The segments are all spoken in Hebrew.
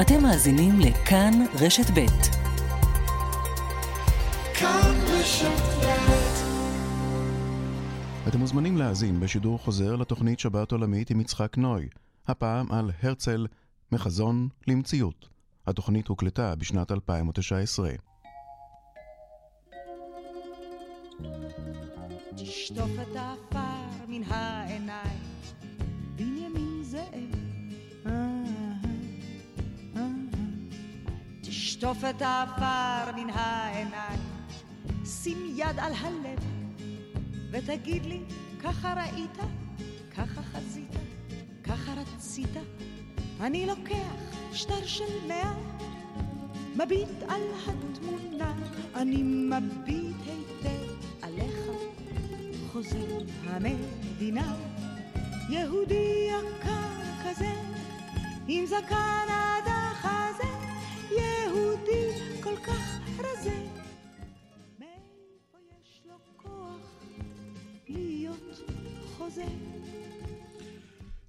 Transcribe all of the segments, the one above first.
אתם מאזינים לכאן רשת ב'. כאן רשת ב' אתם מוזמנים להאזין בשידור חוזר לתוכנית שבת עולמית עם יצחק נוי, הפעם על הרצל, מחזון למציאות. התוכנית הוקלטה בשנת 2019. תשטוף את העפר מן העיניים, תשטוף את העפר מן העיניים, שים יד על הלב, ותגיד לי, ככה ראית, ככה חזית, ככה רצית. אני לוקח שטר של מאה, מביט על התמונה, אני מביט היטב עליך, חוזר המדינה, יהודי יקר כזה, עם זקן עד החזה, כל כך רזה. מאיפה יש לו כוח להיות חוזה?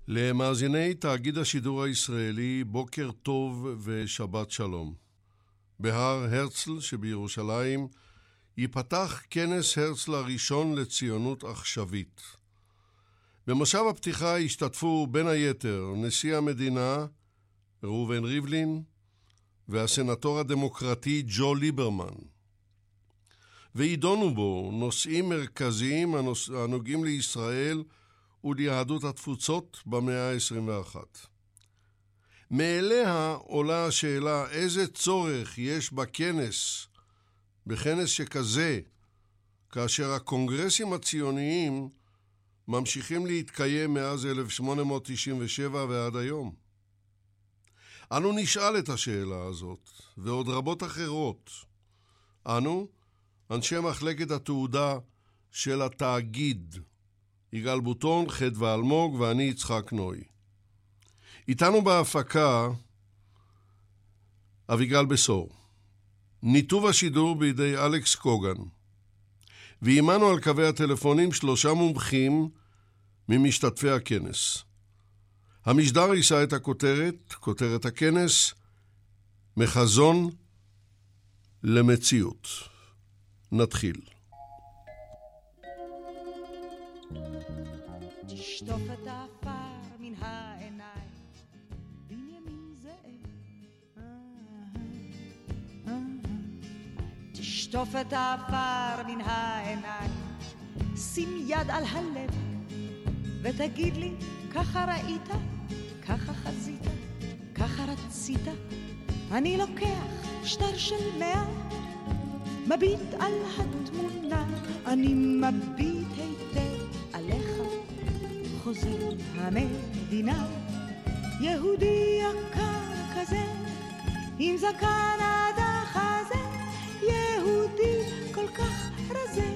למאזיני תאגיד השידור הישראלי, בוקר טוב ושבת שלום. בהר הרצל שבירושלים ייפתח כנס הרצל הראשון לציונות עכשווית. במושב הפתיחה השתתפו בין היתר נשיא המדינה ראובן ריבלין והסנטור הדמוקרטי ג'ו ליברמן. וידונו בו נושאים מרכזיים הנוגעים לישראל וליהדות התפוצות במאה ה-21. מאליה עולה השאלה איזה צורך יש בכנס, בכנס שכזה, כאשר הקונגרסים הציוניים ממשיכים להתקיים מאז 1897 ועד היום. אנו נשאל את השאלה הזאת, ועוד רבות אחרות. אנו, אנשי מחלקת התעודה של התאגיד, יגאל בוטון, חדווה אלמוג ואני יצחק נוי. איתנו בהפקה אביגל בשור. ניתוב השידור בידי אלכס קוגן. ועימנו על קווי הטלפונים שלושה מומחים ממשתתפי הכנס. המשדר יישא את הכותרת, כותרת הכנס, מחזון למציאות. נתחיל. תשטוף את העפר מן העיניים, בנימין זאב. תשטוף את העפר מן העיניים, שים יד על הלב, ותגיד לי, ככה ראית, ככה חזית, ככה רצית. אני לוקח שטר של מאה, מביט על התמונה, אני מביט היטב עליך. חוזר המדינה, יהודי יקר כזה, עם זקן עד החזה, יהודי כל כך רזה.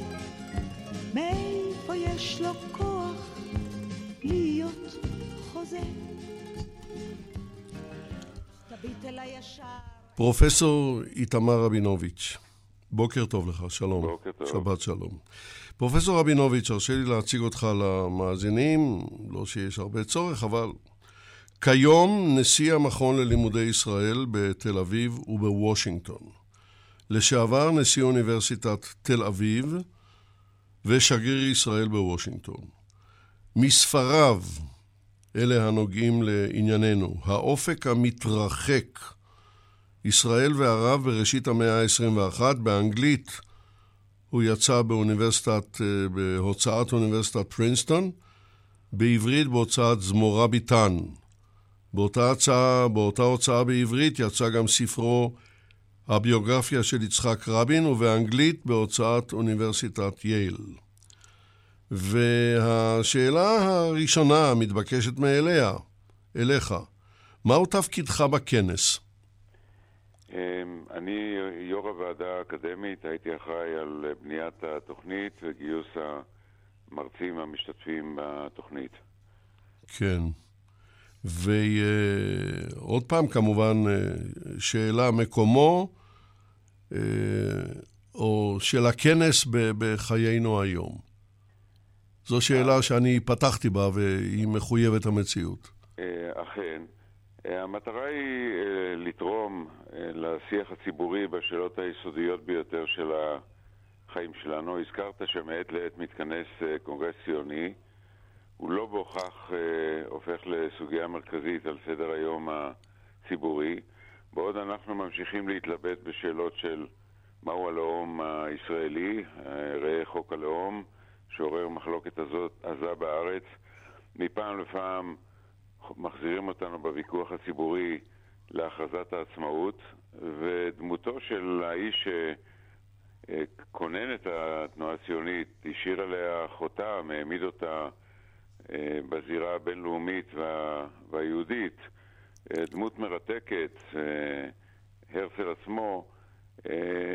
מאיפה יש לו כוח להיות חוזה? פרופסור איתמר רבינוביץ', בוקר טוב לך, שלום. בוקר טוב. שבת שלום. פרופסור רבינוביץ', הרשה לי להציג אותך למאזינים, לא שיש הרבה צורך, אבל כיום נשיא המכון ללימודי ישראל בתל אביב ובוושינגטון. לשעבר נשיא אוניברסיטת תל אביב ושגריר ישראל בוושינגטון. מספריו, אלה הנוגעים לענייננו, האופק המתרחק, ישראל וערב בראשית המאה ה-21, באנגלית הוא יצא באוניברסיטת, בהוצאת אוניברסיטת פרינסטון, בעברית בהוצאת זמורה ביטן. באותה, הצעה, באותה הוצאה בעברית יצא גם ספרו הביוגרפיה של יצחק רבין, ובאנגלית בהוצאת אוניברסיטת יייל. והשאלה הראשונה המתבקשת מאליה, אליך, מהו תפקידך בכנס? אני יו"ר הוועדה האקדמית, הייתי אחראי על בניית התוכנית וגיוס המרצים המשתתפים בתוכנית. כן. ועוד פעם, כמובן, שאלה מקומו או של הכנס בחיינו היום. זו שאלה שאני פתחתי בה והיא מחויבת המציאות. אכן. אה, המטרה היא אה, לתרום אה, לשיח הציבורי בשאלות היסודיות ביותר של החיים שלנו. הזכרת שמעת לעת מתכנס קונגרס ציוני. הוא לא בהכרח הופך לסוגיה מרכזית על סדר היום הציבורי, בעוד אנחנו ממשיכים להתלבט בשאלות של מהו הלאום הישראלי, ראה חוק הלאום, שעורר מחלוקת הזאת עזה בארץ. מפעם לפעם מחזירים אותנו בוויכוח הציבורי להכרזת העצמאות, ודמותו של האיש שכונן את התנועה הציונית, השאיר עליה חותם, העמיד אותה אה, בזירה הבינלאומית וה... והיהודית, אה, דמות מרתקת, אה, הרצל עצמו,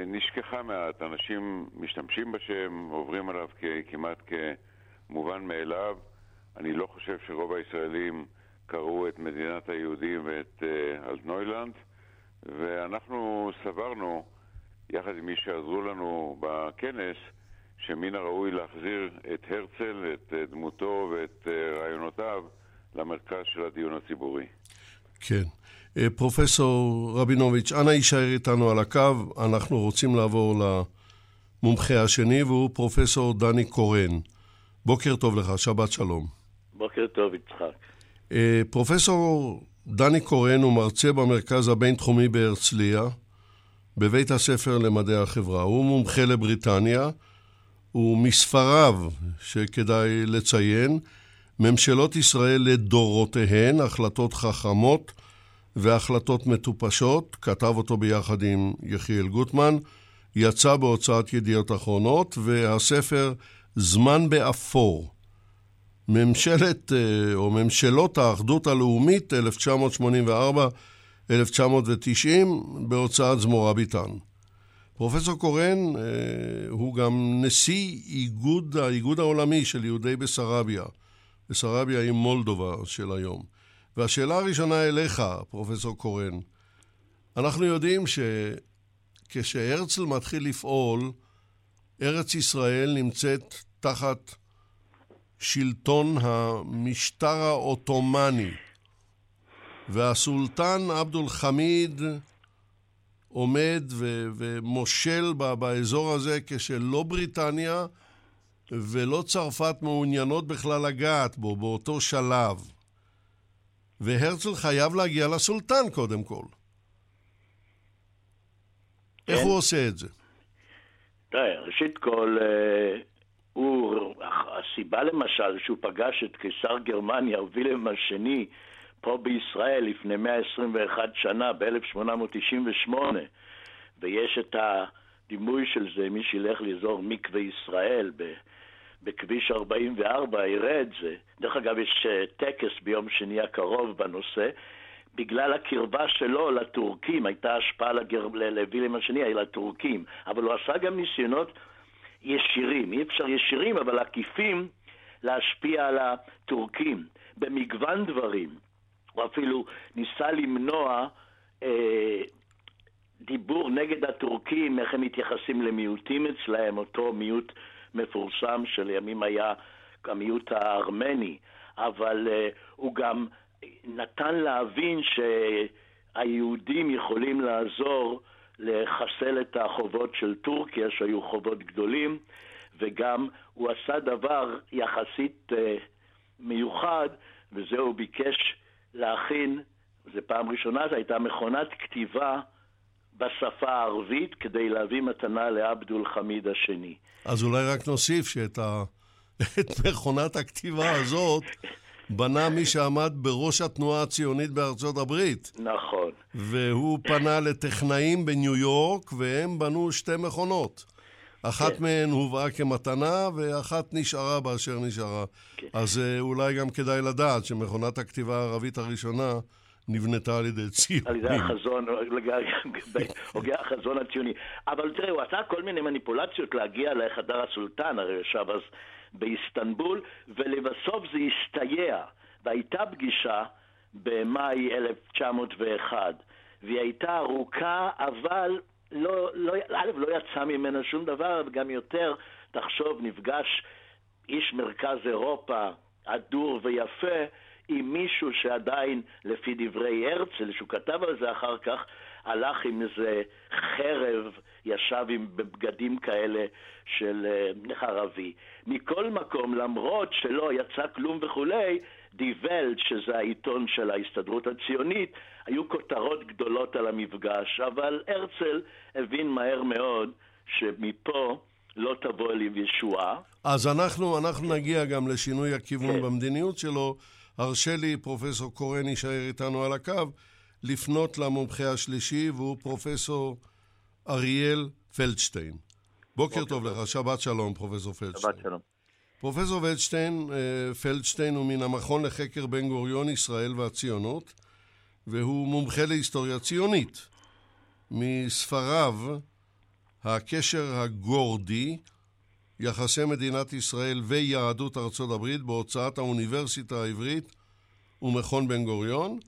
נשכחה מעט, אנשים משתמשים בשם, עוברים עליו כמעט כמובן מאליו. אני לא חושב שרוב הישראלים קראו את מדינת היהודים ואת אלטנוילנד, ואנחנו סברנו, יחד עם מי שעזרו לנו בכנס, שמן הראוי להחזיר את הרצל, את uh, דמותו ואת uh, רעיונותיו למרכז של הדיון הציבורי. כן. פרופסור רבינוביץ', אנא יישאר איתנו על הקו, אנחנו רוצים לעבור למומחה השני, והוא פרופסור דני קורן. בוקר טוב לך, שבת שלום. בוקר טוב, יצחק. אה, פרופסור דני קורן הוא מרצה במרכז הבינתחומי בהרצליה, בבית הספר למדעי החברה. הוא מומחה לבריטניה, ומספריו, שכדאי לציין, ממשלות ישראל לדורותיהן, החלטות חכמות והחלטות מטופשות, כתב אותו ביחד עם יחיאל גוטמן, יצא בהוצאת ידיעות אחרונות, והספר זמן באפור. ממשלת אה, או ממשלות האחדות הלאומית 1984-1990 בהוצאת זמורה ביטן. פרופסור קורן אה, הוא גם נשיא איגוד, האיגוד העולמי של יהודי בסרביה. בסרביה היא מולדובה של היום. והשאלה הראשונה אליך, פרופסור קורן, אנחנו יודעים שכשהרצל מתחיל לפעול, ארץ ישראל נמצאת תחת שלטון המשטר העות'מאני, והסולטן עבדול חמיד עומד ו- ומושל ב- באזור הזה כשלא בריטניה ולא צרפת מעוניינות בכלל לגעת בו באותו שלב. והרצל חייב להגיע לסולטן קודם כל. איך כן. הוא עושה את זה? תראה, ראשית כל, אה, הוא, הסיבה למשל שהוא פגש את קיסר גרמניה, וילם השני, פה בישראל לפני 121 שנה, ב-1898, ויש את הדימוי של זה, מי שילך לאזור מקווה ישראל בכביש 44, יראה את זה. דרך אגב, יש אה, טקס ביום שני הקרוב בנושא. בגלל הקרבה שלו לטורקים, הייתה השפעה לגר... לווילם השני, לטורקים, אבל הוא עשה גם ניסיונות ישירים, אי אפשר ישירים, אבל עקיפים, להשפיע על הטורקים. במגוון דברים. הוא אפילו ניסה למנוע אה, דיבור נגד הטורקים, איך הם מתייחסים למיעוטים אצלהם, אותו מיעוט מפורסם שלימים היה המיעוט הארמני, אבל אה, הוא גם נתן להבין שהיהודים יכולים לעזור לחסל את החובות של טורקיה, שהיו חובות גדולים, וגם הוא עשה דבר יחסית uh, מיוחד, וזה הוא ביקש להכין, זו פעם ראשונה, זו הייתה מכונת כתיבה בשפה הערבית כדי להביא מתנה לעבדול חמיד השני. אז אולי רק נוסיף שאת ה... מכונת הכתיבה הזאת בנה מי שעמד בראש התנועה הציונית בארצות הברית. נכון. והוא פנה לטכנאים בניו יורק, והם בנו שתי מכונות. אחת כן. מהן הובאה כמתנה, ואחת נשארה באשר נשארה. כן. אז אה, אולי גם כדאי לדעת שמכונת הכתיבה הערבית הראשונה נבנתה על ידי ציונים. על ידי החזון, הוגה החזון הציוני. אבל תראה, הוא עשה כל מיני מניפולציות להגיע לחדר הסולטן, הרי ישב אז באיסטנבול, ולבסוף זה הסתייע. והייתה פגישה במאי 1901, והיא הייתה ארוכה, אבל לא, לא, א', לא יצא ממנה שום דבר, וגם יותר, תחשוב, נפגש איש מרכז אירופה, אדור ויפה, עם מישהו שעדיין, לפי דברי הרצל, שהוא כתב על זה אחר כך, הלך עם איזה חרב, ישב עם בבגדים כאלה של אה, ערבי. מכל מקום, למרות שלא יצא כלום וכולי, די ולט, שזה העיתון של ההסתדרות הציונית, היו כותרות גדולות על המפגש, אבל הרצל הבין מהר מאוד שמפה לא תבוא אליו ישועה. אז אנחנו, אנחנו נגיע גם לשינוי הכיוון כן. במדיניות שלו. הרשה לי, פרופסור קורן יישאר איתנו על הקו, לפנות למומחה השלישי, והוא פרופסור אריאל פלדשטיין. בוקר טוב לך, שבת שלום, פרופסור פלדשטיין. שבת שלום. פרופסור פלדשטיין, אה, פלדשטיין הוא מן המכון לחקר בן גוריון, ישראל והציונות, והוא מומחה להיסטוריה ציונית. מספריו, הקשר הגורדי, יחסי מדינת ישראל ויהדות ארצות הברית בהוצאת האוניברסיטה העברית ומכון בן גוריון,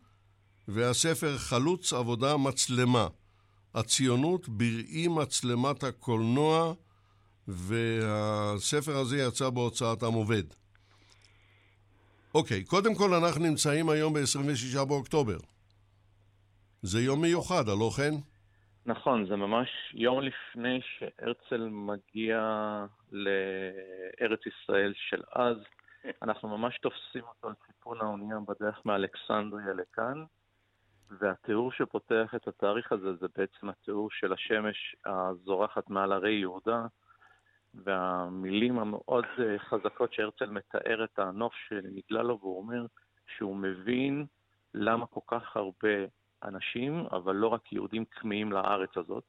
והספר חלוץ עבודה מצלמה, הציונות בראי מצלמת הקולנוע, והספר הזה יצא בהוצאת עם עובד. אוקיי, קודם כל אנחנו נמצאים היום ב-26 באוקטובר. זה יום מיוחד, הלא כן? נכון, זה ממש יום לפני שהרצל מגיע לארץ ישראל של אז. אנחנו ממש תופסים אותו על סיפון האונייה בדרך מאלכסנדריה לכאן, והתיאור שפותח את התאריך הזה זה בעצם התיאור של השמש הזורחת מעל הרי יהודה, והמילים המאוד אה, חזקות שהרצל מתאר את הנוף שנגלה לו, והוא אומר שהוא מבין למה כל כך הרבה אנשים, אבל לא רק יהודים, כמהים לארץ הזאת.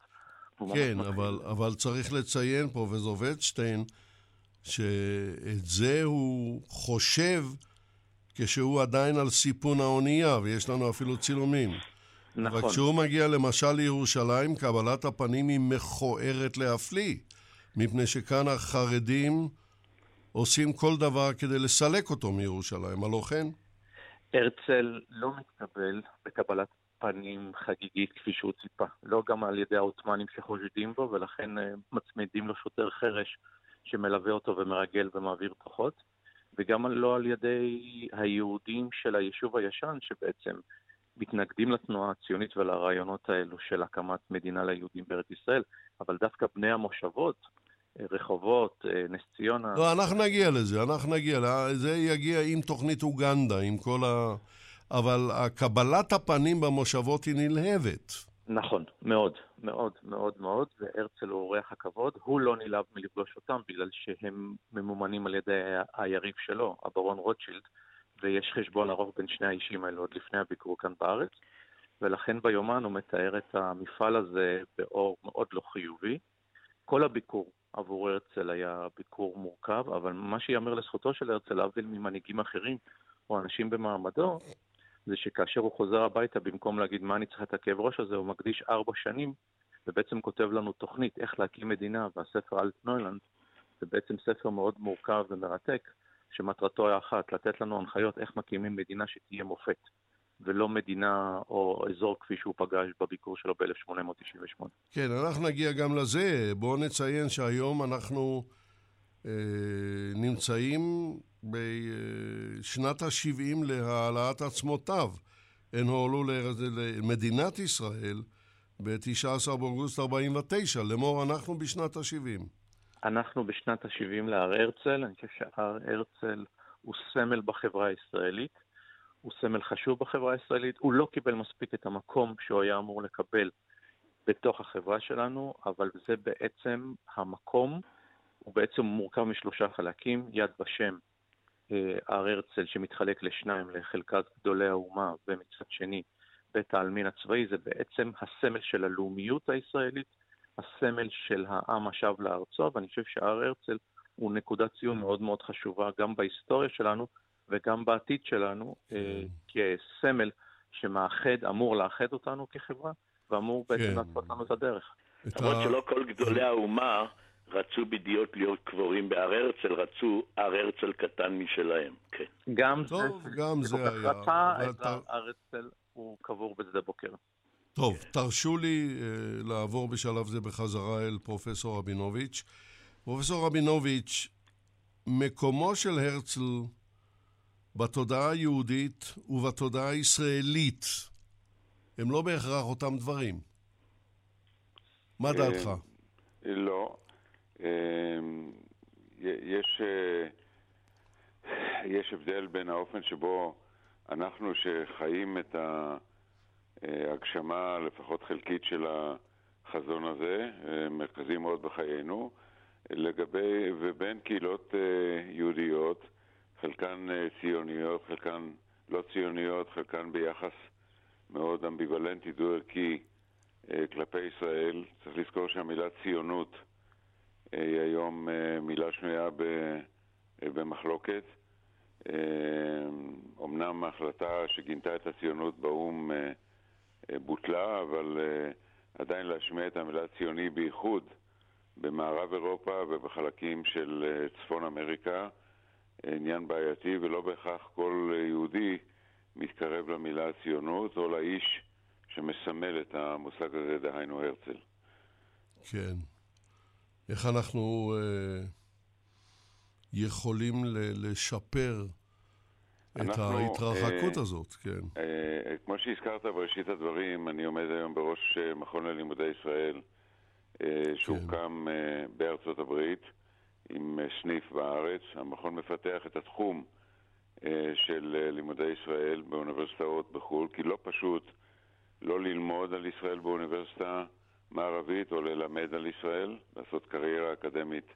כן, אבל, אבל צריך לציין, פרופסור ולדשטיין, שאת זה הוא חושב כשהוא עדיין על סיפון האונייה, ויש לנו אפילו צילומים. אבל נכון, כשהוא מגיע למשל לירושלים, קבלת הפנים היא מכוערת להפליא, מפני שכאן החרדים עושים כל דבר כדי לסלק אותו מירושלים, הלא כן? הרצל לא מתקבל בקבלת פנים חגיגית כפי שהוא ציפה. לא גם על ידי העות'מאנים שחושדים בו, ולכן אה, מצמידים לו שוטר חרש שמלווה אותו ומרגל ומעביר דוחות, וגם לא על ידי היהודים של היישוב הישן, שבעצם מתנגדים לתנועה הציונית ולרעיונות האלו של הקמת מדינה ליהודים בארץ ישראל, אבל דווקא בני המושבות, אה, רחובות, אה, נס ציונה, לא, אנחנו נגיע לזה, אנחנו נגיע, זה יגיע עם תוכנית אוגנדה, עם כל ה... אבל קבלת הפנים במושבות היא נלהבת. נכון, מאוד, מאוד, מאוד מאוד, והרצל הוא אורח הכבוד. הוא לא נלהב מלפגוש אותם בגלל שהם ממומנים על ידי היריב שלו, הברון רוטשילד, ויש חשבון ארוך בין שני האישים האלו עוד לפני הביקור כאן בארץ, ולכן ביומן הוא מתאר את המפעל הזה באור מאוד לא חיובי. כל הביקור עבור הרצל היה ביקור מורכב, אבל מה שיאמר לזכותו של הרצל, להבדיל ממנהיגים אחרים או אנשים במעמדו, זה שכאשר הוא חוזר הביתה, במקום להגיד מה אני צריך את הכאב ראש הזה, הוא מקדיש ארבע שנים, ובעצם כותב לנו תוכנית איך להקים מדינה, והספר אלט נוילנד זה בעצם ספר מאוד מורכב ומרתק, שמטרתו היה אחת, לתת לנו הנחיות איך מקימים מדינה שתהיה מופת, ולא מדינה או אזור כפי שהוא פגש בביקור שלו ב-1898. כן, אנחנו נגיע גם לזה. בואו נציין שהיום אנחנו אה, נמצאים בשנת ה-70 להעלאת עצמותיו. הן הועלו למדינת ישראל ב-19 באוגוסט 49. לאמור, אנחנו בשנת ה-70. אנחנו בשנת ה-70 להר הרצל, אני חושב שהר הרצל הוא סמל בחברה הישראלית, הוא סמל חשוב בחברה הישראלית, הוא לא קיבל מספיק את המקום שהוא היה אמור לקבל בתוך החברה שלנו, אבל זה בעצם המקום, הוא בעצם מורכב משלושה חלקים, יד ושם, הר הרצל שמתחלק לשניים, לחלקת גדולי האומה, ומצד שני בית העלמין הצבאי, זה בעצם הסמל של הלאומיות הישראלית, הסמל של העם השב לארצו, ואני חושב שהר הרצל הוא נקודת ציון מאוד מאוד חשובה גם בהיסטוריה שלנו וגם בעתיד שלנו, אה, כסמל שמאחד, אמור לאחד אותנו כחברה, ואמור בעצם כן. לעשות לנו את הדרך. למרות שלא כל גדולי האומה רצו בדיוק להיות קבורים בהר הרצל, רצו הר הרצל קטן משלהם, כן. גם טוב, זה, גם זה כל כך היה. רצה אתה- הר הרצל, הוא קבור בשדה בוקר. טוב, תרשו לי אה, לעבור בשלב זה בחזרה אל פרופסור רבינוביץ'. פרופסור רבינוביץ', מקומו של הרצל בתודעה היהודית ובתודעה הישראלית הם לא בהכרח אותם דברים. מה אה, דעתך? לא. אה, יש, אה, יש הבדל בין האופן שבו אנחנו שחיים את ההגשמה, לפחות חלקית, של החזון הזה, מרכזי מאוד בחיינו, לגבי, ובין קהילות יהודיות, חלקן ציוניות, חלקן לא ציוניות, חלקן ביחס מאוד אמביוולנטי, דו-ערכי, כלפי ישראל. צריך לזכור שהמילה ציונות היא היום מילה שנויה במחלוקת. אמנם ההחלטה שגינתה את הציונות באו"ם בוטלה, אבל עדיין להשמיע את המילה ציוני בייחוד במערב אירופה ובחלקים של צפון אמריקה עניין בעייתי, ולא בהכרח כל יהודי מתקרב למילה ציונות או לאיש שמסמל את המושג הזה, דהיינו הרצל. כן. איך אנחנו אה, יכולים ל- לשפר אנחנו, את ההתרחקות אה, הזאת, כן. אה, כמו שהזכרת בראשית הדברים, אני עומד היום בראש אה, מכון ללימודי ישראל, אה, שהוקם כן. אה, בארצות הברית, עם אה, סניף בארץ. המכון מפתח את התחום אה, של אה, לימודי ישראל באוניברסיטאות בחו"ל, כי לא פשוט לא ללמוד על ישראל באוניברסיטה מערבית או ללמד על ישראל, לעשות קריירה אקדמית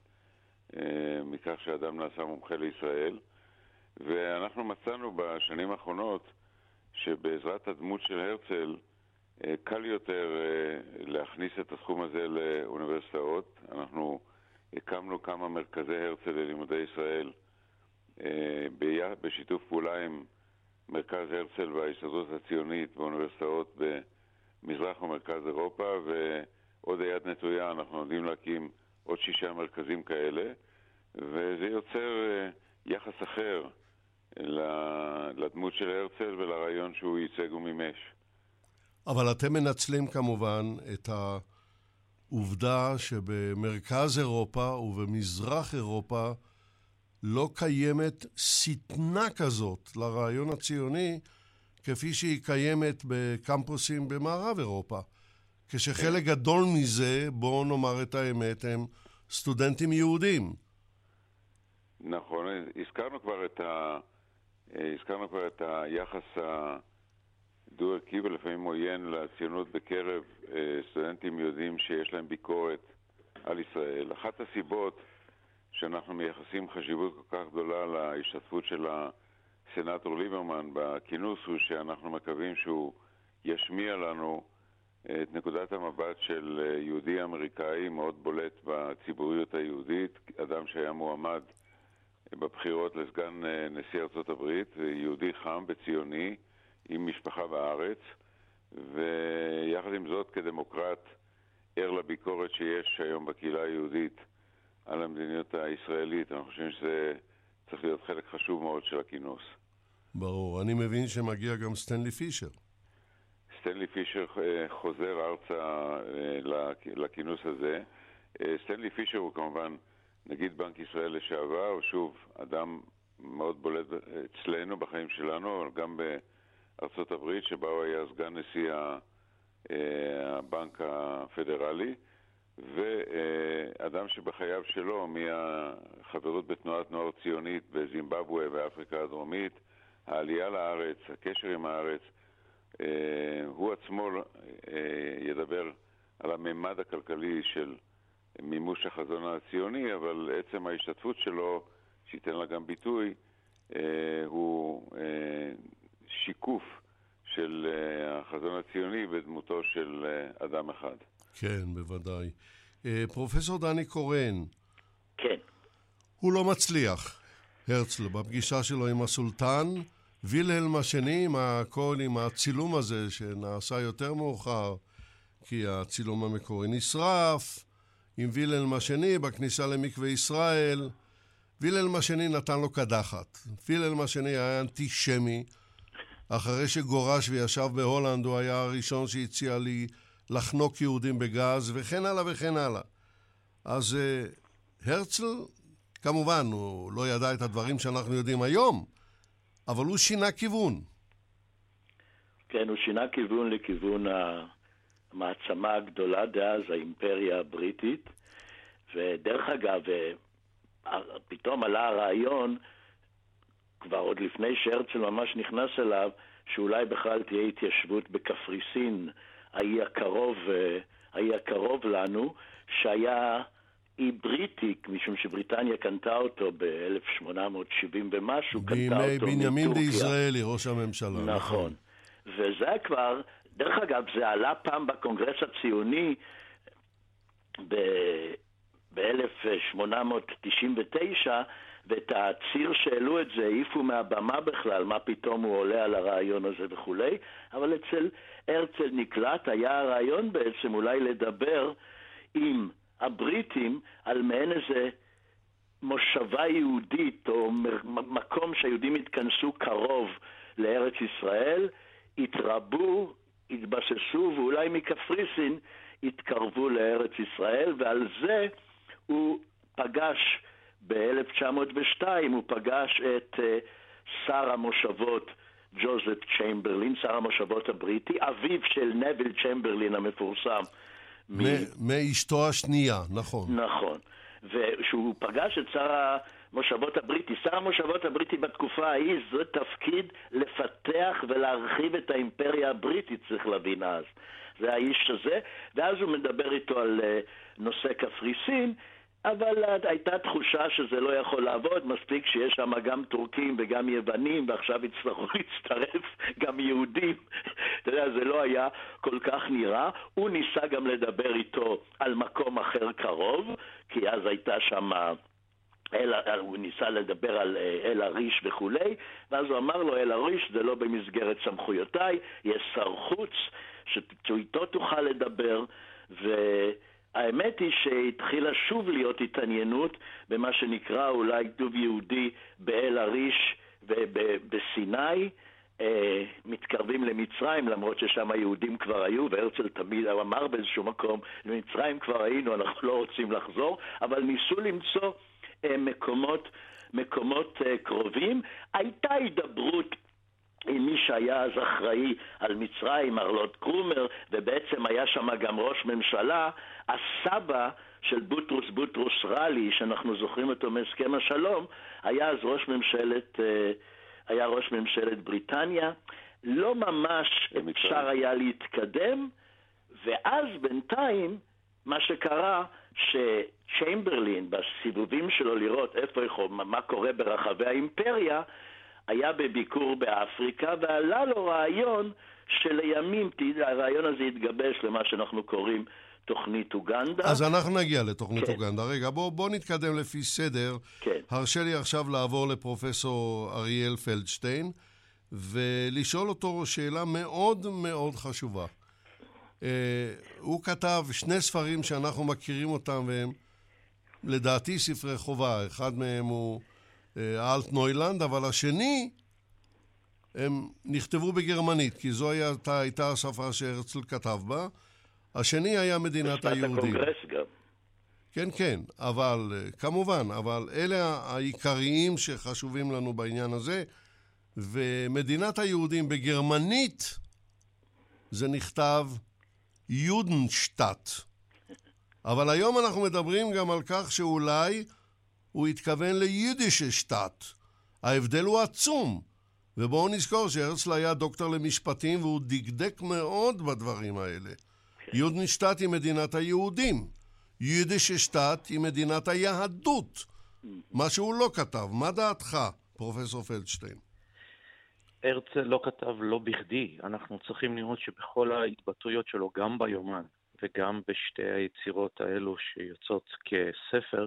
אה, מכך שאדם נעשה מומחה לישראל. ואנחנו מצאנו בשנים האחרונות שבעזרת הדמות של הרצל אה, קל יותר אה, להכניס את התחום הזה לאוניברסיטאות. אנחנו הקמנו כמה מרכזי הרצל ללימודי ישראל בשיתוף פעולה עם מרכז הרצל וההסתדרות הציונית באוניברסיטאות במזרח ומרכז אירופה, ועוד היד נטויה אנחנו עומדים להקים עוד שישה מרכזים כאלה, וזה יוצר אה, יחס אחר לדמות של הרצל ולרעיון שהוא ייצג ומימש. אבל אתם מנצלים כמובן את העובדה שבמרכז אירופה ובמזרח אירופה לא קיימת שטנה כזאת לרעיון הציוני כפי שהיא קיימת בקמפוסים במערב אירופה. כשחלק גדול מזה, בואו נאמר את האמת, הם סטודנטים יהודים. נכון, הזכרנו כבר את, ה... הזכרנו כבר את היחס הדו-ערכי ולפעמים עוין לציונות בקרב אה, סטודנטים יהודים שיש להם ביקורת על ישראל. אחת הסיבות שאנחנו מייחסים חשיבות כל כך גדולה להשתתפות של הסנאטור ליברמן בכינוס הוא שאנחנו מקווים שהוא ישמיע לנו את נקודת המבט של יהודי אמריקאי מאוד בולט בציבוריות היהודית, אדם שהיה מועמד בבחירות לסגן נשיא ארצות הברית, יהודי חם וציוני עם משפחה בארץ, ויחד עם זאת כדמוקרט ער לביקורת שיש היום בקהילה היהודית על המדיניות הישראלית. אנחנו חושבים שזה צריך להיות חלק חשוב מאוד של הכינוס. ברור. אני מבין שמגיע גם סטנלי פישר. סטנלי פישר אה, חוזר ארצה אה, לכינוס הזה. אה, סטנלי פישר הוא כמובן נגיד בנק ישראל לשעבר, הוא שוב אדם מאוד בולט אצלנו בחיים שלנו, אבל גם בארצות הברית, שבה הוא היה סגן נשיא הבנק הפדרלי. ואדם שבחייו שלו, מהחברות בתנועת נוער ציונית בזימבבואה ואפריקה הדרומית, העלייה לארץ, הקשר עם הארץ, אה, הוא עצמו אה, ידבר על הממד הכלכלי של מימוש החזון הציוני, אבל עצם ההשתתפות שלו, שייתן לה גם ביטוי, אה, הוא שיקוף של החזון הציוני בדמותו של אדם אחד. כן, בוודאי. פרופסור דני קורן. כן. הוא לא מצליח, הרצל, בפגישה שלו עם הסולטן. וילהלם השני עם הכל, עם הצילום הזה שנעשה יותר מאוחר, כי הצילום המקורי נשרף, עם וילהלם השני בכניסה למקווה ישראל. וילהלם השני נתן לו קדחת. וילהלם השני היה אנטישמי. אחרי שגורש וישב בהולנד, הוא היה הראשון שהציע לי לחנוק יהודים בגז, וכן הלאה וכן הלאה. אז uh, הרצל, כמובן, הוא לא ידע את הדברים שאנחנו יודעים היום, אבל הוא שינה כיוון. כן, הוא שינה כיוון לכיוון המעצמה הגדולה דאז, האימפריה הבריטית, ודרך אגב, אה, פתאום עלה הרעיון, כבר עוד לפני שהרצל ממש נכנס אליו, שאולי בכלל תהיה התיישבות בקפריסין, האי הקרוב, אה, האי הקרוב לנו, שהיה אי בריטי, משום שבריטניה קנתה אותו ב-1870 ומשהו, קנתה אותו בימי מטורקיה. בנימין דיזרעאלי, ראש הממשלה. נכון. וזה כבר, דרך אגב, זה עלה פעם בקונגרס הציוני ב-1899, ואת הציר שהעלו את זה העיפו מהבמה בכלל, מה פתאום הוא עולה על הרעיון הזה וכולי, אבל אצל הרצל נקלט, היה הרעיון בעצם אולי לדבר עם הבריטים על מעין איזה מושבה יהודית, או מקום שהיהודים התכנסו קרוב לארץ ישראל, התרבו, התבססו, ואולי מקפריסין התקרבו לארץ ישראל, ועל זה הוא פגש, ב-1902 הוא פגש את uh, שר המושבות ג'וזף צ'יימברלין, שר המושבות הבריטי, אביו של נביל צ'יימברלין המפורסם. מ- מאשתו השנייה, נכון. נכון. וכשהוא פגש את שר המושבות הבריטי, שר המושבות הבריטי בתקופה ההיא זה תפקיד לפתח ולהרחיב את האימפריה הבריטית, צריך להבין אז. זה האיש הזה, ואז הוא מדבר איתו על אה, נושא קפריסין, אבל הייתה תחושה שזה לא יכול לעבוד, מספיק שיש שם גם טורקים וגם יוונים, ועכשיו יצטרכו להצטרף גם יהודים. אתה יודע, זה לא היה כל כך נראה. הוא ניסה גם לדבר איתו על מקום אחר קרוב, כי אז הייתה שם... אל, הוא ניסה לדבר על אה, אל הריש וכולי, ואז הוא אמר לו, אל הריש זה לא במסגרת סמכויותיי, יש שר חוץ, שאיתו תוכל לדבר, והאמת היא שהתחילה שוב להיות התעניינות במה שנקרא אולי דוב יהודי באל הריש ובסיני. אה, מתקרבים למצרים, למרות ששם היהודים כבר היו, והרצל תמיד אמר באיזשהו מקום, למצרים כבר היינו, אנחנו לא רוצים לחזור, אבל ניסו למצוא אה, מקומות, מקומות אה, קרובים. הייתה הידברות עם מי שהיה אז אחראי על מצרים, ארלוד קרומר, ובעצם היה שם גם ראש ממשלה, הסבא של בוטרוס בוטרוס ראלי, שאנחנו זוכרים אותו מהסכם השלום, היה אז ראש ממשלת, אה, היה ראש ממשלת בריטניה. לא ממש אפשר היה להתקדם, ואז בינתיים מה שקרה, שצ'יימברלין, בסיבובים שלו לראות איפה מה קורה ברחבי האימפריה, היה בביקור באפריקה, ועלה לו רעיון שלימים הרעיון הזה התגבש למה שאנחנו קוראים תוכנית אוגנדה. אז אנחנו נגיע לתוכנית כן. אוגנדה. רגע, בוא, בוא נתקדם לפי סדר. כן. הרשה לי עכשיו לעבור לפרופסור אריאל פלדשטיין, ולשאול אותו שאלה מאוד מאוד חשובה. אה, הוא כתב שני ספרים שאנחנו מכירים אותם, והם לדעתי ספרי חובה. אחד מהם הוא אה, אלטנוילנד, אבל השני, הם נכתבו בגרמנית, כי זו הייתה, הייתה השפה שהרצל כתב בה. השני היה מדינת היהודים. הקונגרס גם. כן, כן, אבל אה, כמובן, אבל אלה העיקריים שחשובים לנו בעניין הזה. ומדינת היהודים בגרמנית זה נכתב יודנשטאט. אבל היום אנחנו מדברים גם על כך שאולי הוא התכוון ליידישה שטאט. ההבדל הוא עצום. ובואו נזכור שהרצל היה דוקטור למשפטים והוא דקדק מאוד בדברים האלה. יודנשטאט היא מדינת היהודים. יידישה שטאט היא מדינת היהדות. מה שהוא לא כתב. מה דעתך, פרופסור פלדשטיין? הרצל לא כתב לא בכדי. אנחנו צריכים לראות שבכל ההתבטאויות שלו, גם ביומן וגם בשתי היצירות האלו שיוצאות כספר,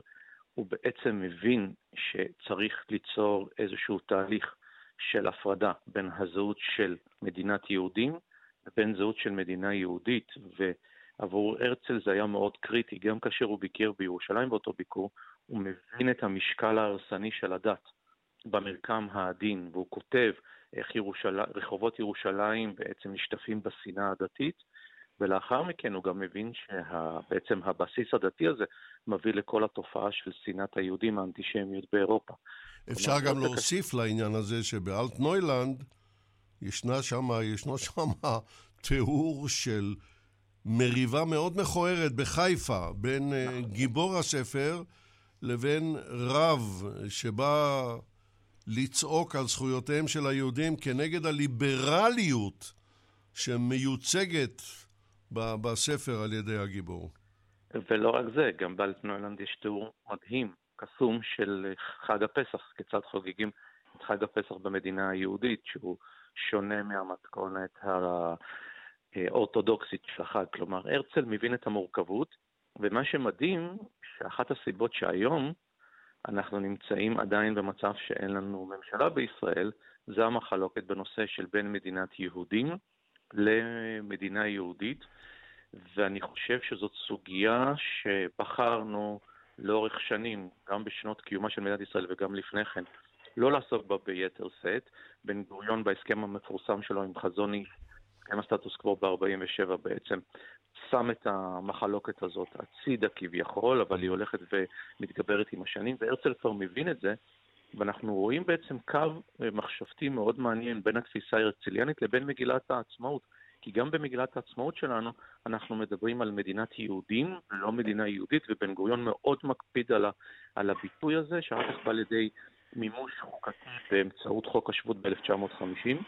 הוא בעצם מבין שצריך ליצור איזשהו תהליך של הפרדה בין הזהות של מדינת יהודים לבין זהות של מדינה יהודית, ועבור הרצל זה היה מאוד קריטי, גם כאשר הוא ביקר בירושלים באותו ביקור, הוא מבין את המשקל ההרסני של הדת במרקם העדין, והוא כותב איך ירושל... רחובות ירושלים בעצם נשטפים בשנאה הדתית, ולאחר מכן הוא גם מבין שבעצם הבסיס הדתי הזה מביא לכל התופעה של שנאת היהודים, האנטישמיות באירופה. אפשר גם להוסיף לעניין הזה שבאלט נוילנד ישנה שם, ישנו שם תיאור של מריבה מאוד מכוערת בחיפה בין אה, נכון. גיבור הספר לבין רב שבא לצעוק על זכויותיהם של היהודים כנגד הליברליות שמיוצגת בספר על ידי הגיבור. ולא רק זה, גם באלטנוילנד יש תיאור מדהים, קסום, של חג הפסח, כיצד חוגגים את חג הפסח במדינה היהודית, שהוא שונה מהמתכונת האורתודוקסית של החג. כלומר, הרצל מבין את המורכבות, ומה שמדהים, שאחת הסיבות שהיום אנחנו נמצאים עדיין במצב שאין לנו ממשלה בישראל, זה המחלוקת בנושא של בין מדינת יהודים למדינה יהודית, ואני חושב שזאת סוגיה שבחרנו לאורך שנים, גם בשנות קיומה של מדינת ישראל וגם לפני כן, לא לעסוק בה ביתר שאת. בן גוריון בהסכם המפורסם שלו עם חזון איש, הסכם הסטטוס קוו ב-47 בעצם, שם את המחלוקת הזאת הצידה כביכול, אבל היא הולכת ומתגברת עם השנים, והרצל כבר מבין את זה, ואנחנו רואים בעצם קו מחשבתי מאוד מעניין בין התפיסה ההרצליאנית לבין מגילת העצמאות. כי גם במגילת העצמאות שלנו אנחנו מדברים על מדינת יהודים, לא מדינה יהודית, ובן גוריון מאוד מקפיד על, ה, על הביטוי הזה, שאחר כך בא לידי מימוש חוקתי באמצעות חוק השבות ב-1950,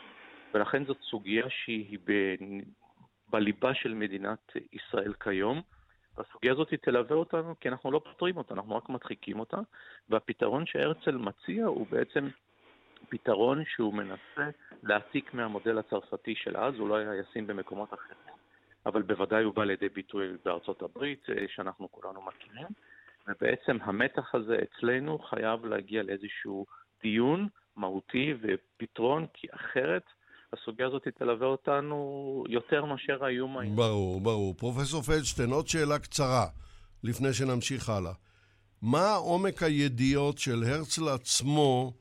ולכן זאת סוגיה שהיא ב, בליבה של מדינת ישראל כיום. והסוגיה הזאת תלווה אותנו כי אנחנו לא פותרים אותה, אנחנו רק מדחיקים אותה, והפתרון שהרצל מציע הוא בעצם פתרון שהוא מנסה להעתיק מהמודל הצרפתי של אז, הוא לא היה ישים במקומות אחרים, אבל בוודאי הוא בא לידי ביטוי בארצות הברית, אה, שאנחנו כולנו מכירים, ובעצם המתח הזה אצלנו חייב להגיע לאיזשהו דיון מהותי ופתרון, כי אחרת הסוגיה הזאת תלווה אותנו יותר מאשר האיום היום. ברור, ברור. פרופסור פלדשטיין, עוד שאלה קצרה, לפני שנמשיך הלאה. מה עומק הידיעות של הרצל עצמו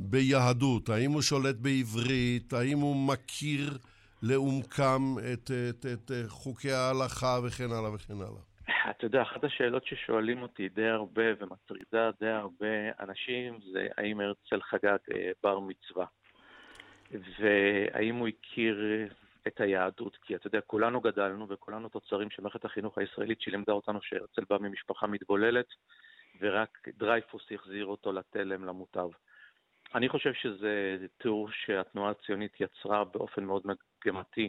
ביהדות? האם הוא שולט בעברית? האם הוא מכיר לעומקם את, את, את, את חוקי ההלכה וכן הלאה וכן הלאה? אתה יודע, אחת השאלות ששואלים אותי די הרבה ומטרידה די הרבה אנשים זה האם הרצל חגג אה, בר מצווה. והאם הוא הכיר את היהדות, כי אתה יודע, כולנו גדלנו וכולנו תוצרים של מערכת החינוך הישראלית שלימדה אותנו שהרצל בא ממשפחה מתבוללת ורק דרייפוס החזיר אותו לתלם, למוטב. אני חושב שזה תיאור שהתנועה הציונית יצרה באופן מאוד מגמתי.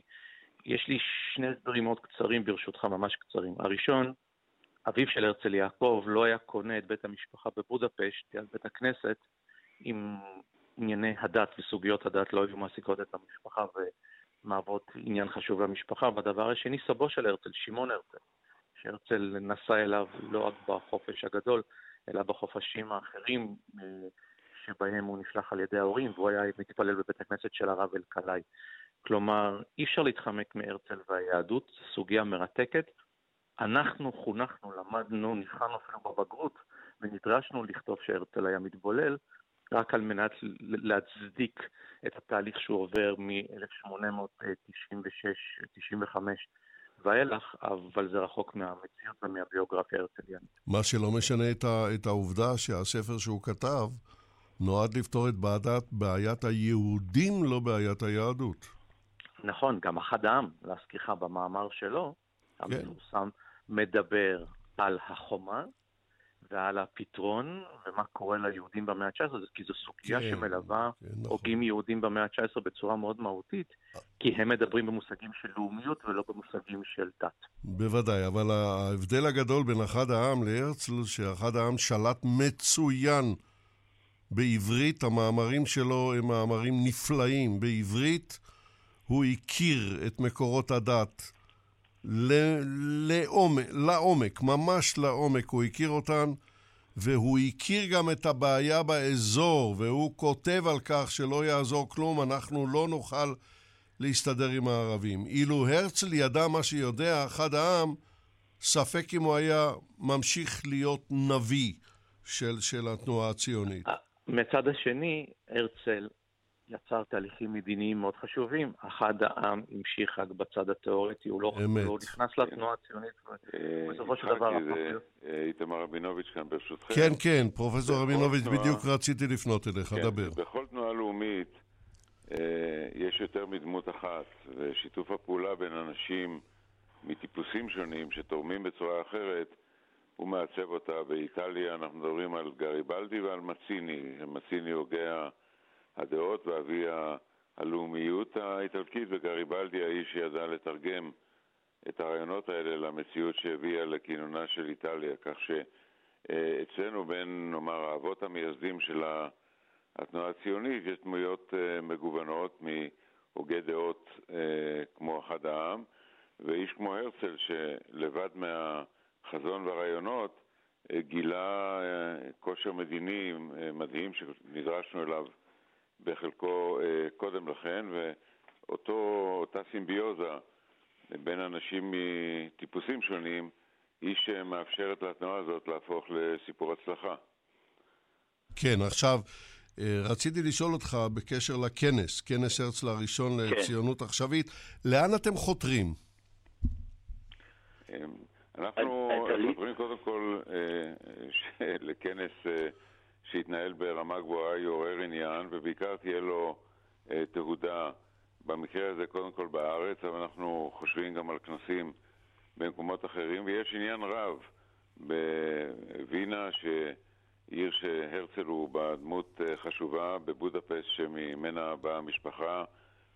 יש לי שני הסברים מאוד קצרים ברשותך, ממש קצרים. הראשון, אביו של הרצל יעקב לא היה קונה את בית המשפחה בבודפשט, על בית הכנסת, אם ענייני הדת וסוגיות הדת לא היו מעסיקות את המשפחה ומהוות עניין חשוב למשפחה. והדבר השני, סבו של הרצל, שמעון הרצל, שהרצל נסע אליו לא רק בחופש הגדול, אלא בחופשים האחרים אה, שבהם הוא נשלח על ידי ההורים, והוא היה מתפלל בבית הכנסת של הרב אלקלעי. כלומר, אי אפשר להתחמק מהרצל והיהדות, זו סוגיה מרתקת. אנחנו חונכנו, למדנו, נבחרנו אפילו בבגרות, ונדרשנו לכתוב שהרצל היה מתבולל, רק על מנת להצדיק את התהליך שהוא עובר מ-1896-95 ואילך, אבל זה רחוק מהמציאות ומהביוגרפיה ההרצליאנית. מה שלא משנה את, ה, את העובדה שהספר שהוא כתב נועד לפתור את בעיית, בעיית היהודים, לא בעיית היהדות. נכון, גם אחד העם, להזכירך, במאמר שלו, כן. המפורסם, מדבר על החומה ועל הפתרון ומה קורה ליהודים במאה ה-19, כי זו סוגיה כן, שמלווה כן, נכון. הוגים יהודים במאה ה-19 בצורה מאוד מהותית, כי הם מדברים במושגים של לאומיות ולא במושגים של דת. בוודאי, אבל ההבדל הגדול בין אחד העם להרצל, שאחד העם שלט מצוין בעברית, המאמרים שלו הם מאמרים נפלאים. בעברית הוא הכיר את מקורות הדת. לעומק, לעומק, ממש לעומק, הוא הכיר אותן, והוא הכיר גם את הבעיה באזור, והוא כותב על כך שלא יעזור כלום, אנחנו לא נוכל להסתדר עם הערבים. אילו הרצל ידע מה שיודע אחד העם, ספק אם הוא היה ממשיך להיות נביא של, של התנועה הציונית. מצד השני, הרצל יצר תהליכים מדיניים מאוד חשובים. אחד העם המשיך רק בצד התיאורטי, הוא לא. הוא נכנס לתנועה הציונית, אה, בסופו של דבר זה, הפך להיות- אה, איתמר רבינוביץ' כאן ברשותכם. כן, כן, פרופסור רבינוביץ', בדיוק רציתי לפנות אליך, כן, דבר. בכל תנועה לאומית אה, יש יותר מדמות אחת, ושיתוף הפעולה בין אנשים מטיפוסים שונים שתורמים בצורה אחרת, הוא מעצב אותה. באיטליה אנחנו מדברים על גריבלדי ועל מציני. מציני הוגה הדעות ואבי הלאומיות האיטלקית, וגריבלדי האיש שידע לתרגם את הרעיונות האלה למציאות שהביאה לכינונה של איטליה, כך שאצלנו בין, נאמר, האבות המייסדים של התנועה הציונית יש דמויות אה, מגוונות מהוגי דעות אה, כמו אחד העם, ואיש כמו הרצל שלבד מהחזון והרעיונות אה, גילה אה, כושר מדיני אה, מדהים שנדרשנו אליו בחלקו קודם לכן, ואותה סימביוזה בין אנשים מטיפוסים שונים היא שמאפשרת לתנועה הזאת להפוך לסיפור הצלחה. כן, עכשיו, רציתי לשאול אותך בקשר לכנס, כנס הרצל הראשון כן. לציונות עכשווית, לאן אתם חותרים? אנחנו את- את- חותרים קודם כל אה, לכנס אה, שיתנהל ברמה גבוהה, יעורר עניין, ובעיקר תהיה לו אה, תהודה במקרה הזה קודם כל בארץ, אבל אנחנו חושבים גם על כנסים במקומות אחרים, ויש עניין רב בווינה, שעיר שהרצל הוא בה דמות אה, חשובה, בבודפסט שממנה באה המשפחה,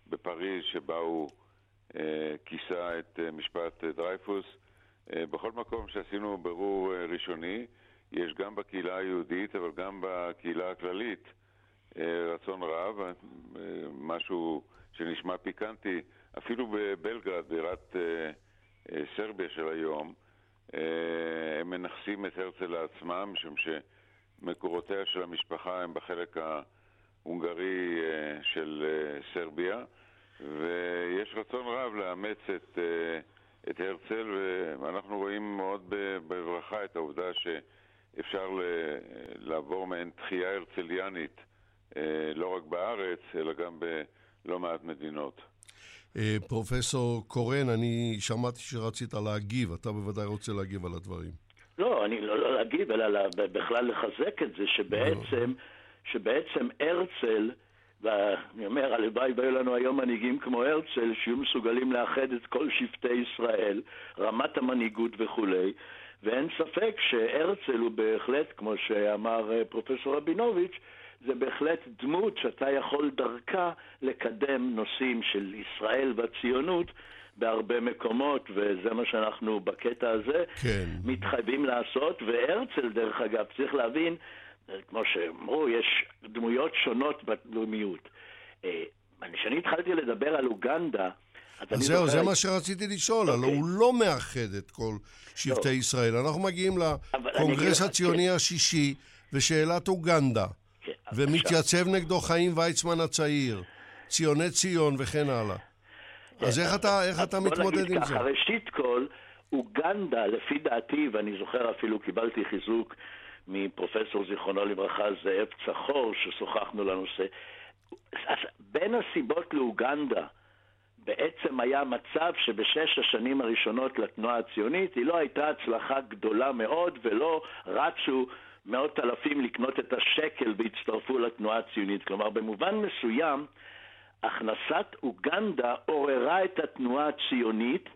בפריז שבה הוא אה, כיסה את אה, משפט אה, דרייפוס. אה, בכל מקום שעשינו בירור אה, ראשוני, יש גם בקהילה היהודית, אבל גם בקהילה הכללית אה, רצון רב, משהו שנשמע פיקנטי, אפילו בבלגרד, בירת סרביה של היום, הם מנכסים את הרצל לעצמם, משום שמקורותיה של המשפחה הם בחלק ההונגרי של סרביה, ויש רצון רב לאמץ את, את הרצל, ואנחנו רואים מאוד בברכה את העובדה שאפשר לעבור מעין תחייה הרצליאנית, אה, לא רק בארץ, אלא גם בלא מעט מדינות. אה, פרופסור קורן, אני שמעתי שרצית להגיב, אתה בוודאי רוצה להגיב על הדברים. לא, אני לא, לא להגיב, אלא לה- בכלל לחזק את זה, שבעצם, שבעצם הרצל, ואני אומר, הלוואי והיו לנו היום מנהיגים כמו הרצל, שיהיו מסוגלים לאחד את כל שבטי ישראל, רמת המנהיגות וכולי, ואין ספק שהרצל הוא בהחלט, כמו שאמר אה, פרופסור רבינוביץ', זה בהחלט דמות שאתה יכול דרכה לקדם נושאים של ישראל והציונות בהרבה מקומות, וזה מה שאנחנו בקטע הזה כן. מתחייבים לעשות, והרצל, דרך אגב, צריך להבין, כמו שאמרו, יש דמויות שונות בלאומיות. אה, כשאני התחלתי לדבר על אוגנדה, אז זהו, זה מה שרציתי לשאול, הלוא אוקיי. הוא לא מאחד את כל שבטי. ישראל. אנחנו מגיעים לקונגרס לך, הציוני השישי, ושאלת אוגנדה, כן, ומתייצב נגדו חיים ויצמן הצעיר, ציוני ציון וכן הלאה. אז איך אתה, מתמודד עם זה? ראשית כל, אוגנדה, לפי דעתי, ואני זוכר אפילו קיבלתי חיזוק מפרופסור זיכרונו לברכה זאב צחור, ששוחחנו לנושא. אז בין הסיבות לאוגנדה, בעצם היה מצב שבשש השנים הראשונות לתנועה הציונית היא לא הייתה הצלחה גדולה מאוד ולא רצו מאות אלפים לקנות את השקל והצטרפו לתנועה הציונית. כלומר, במובן מסוים, הכנסת אוגנדה עוררה את התנועה הציונית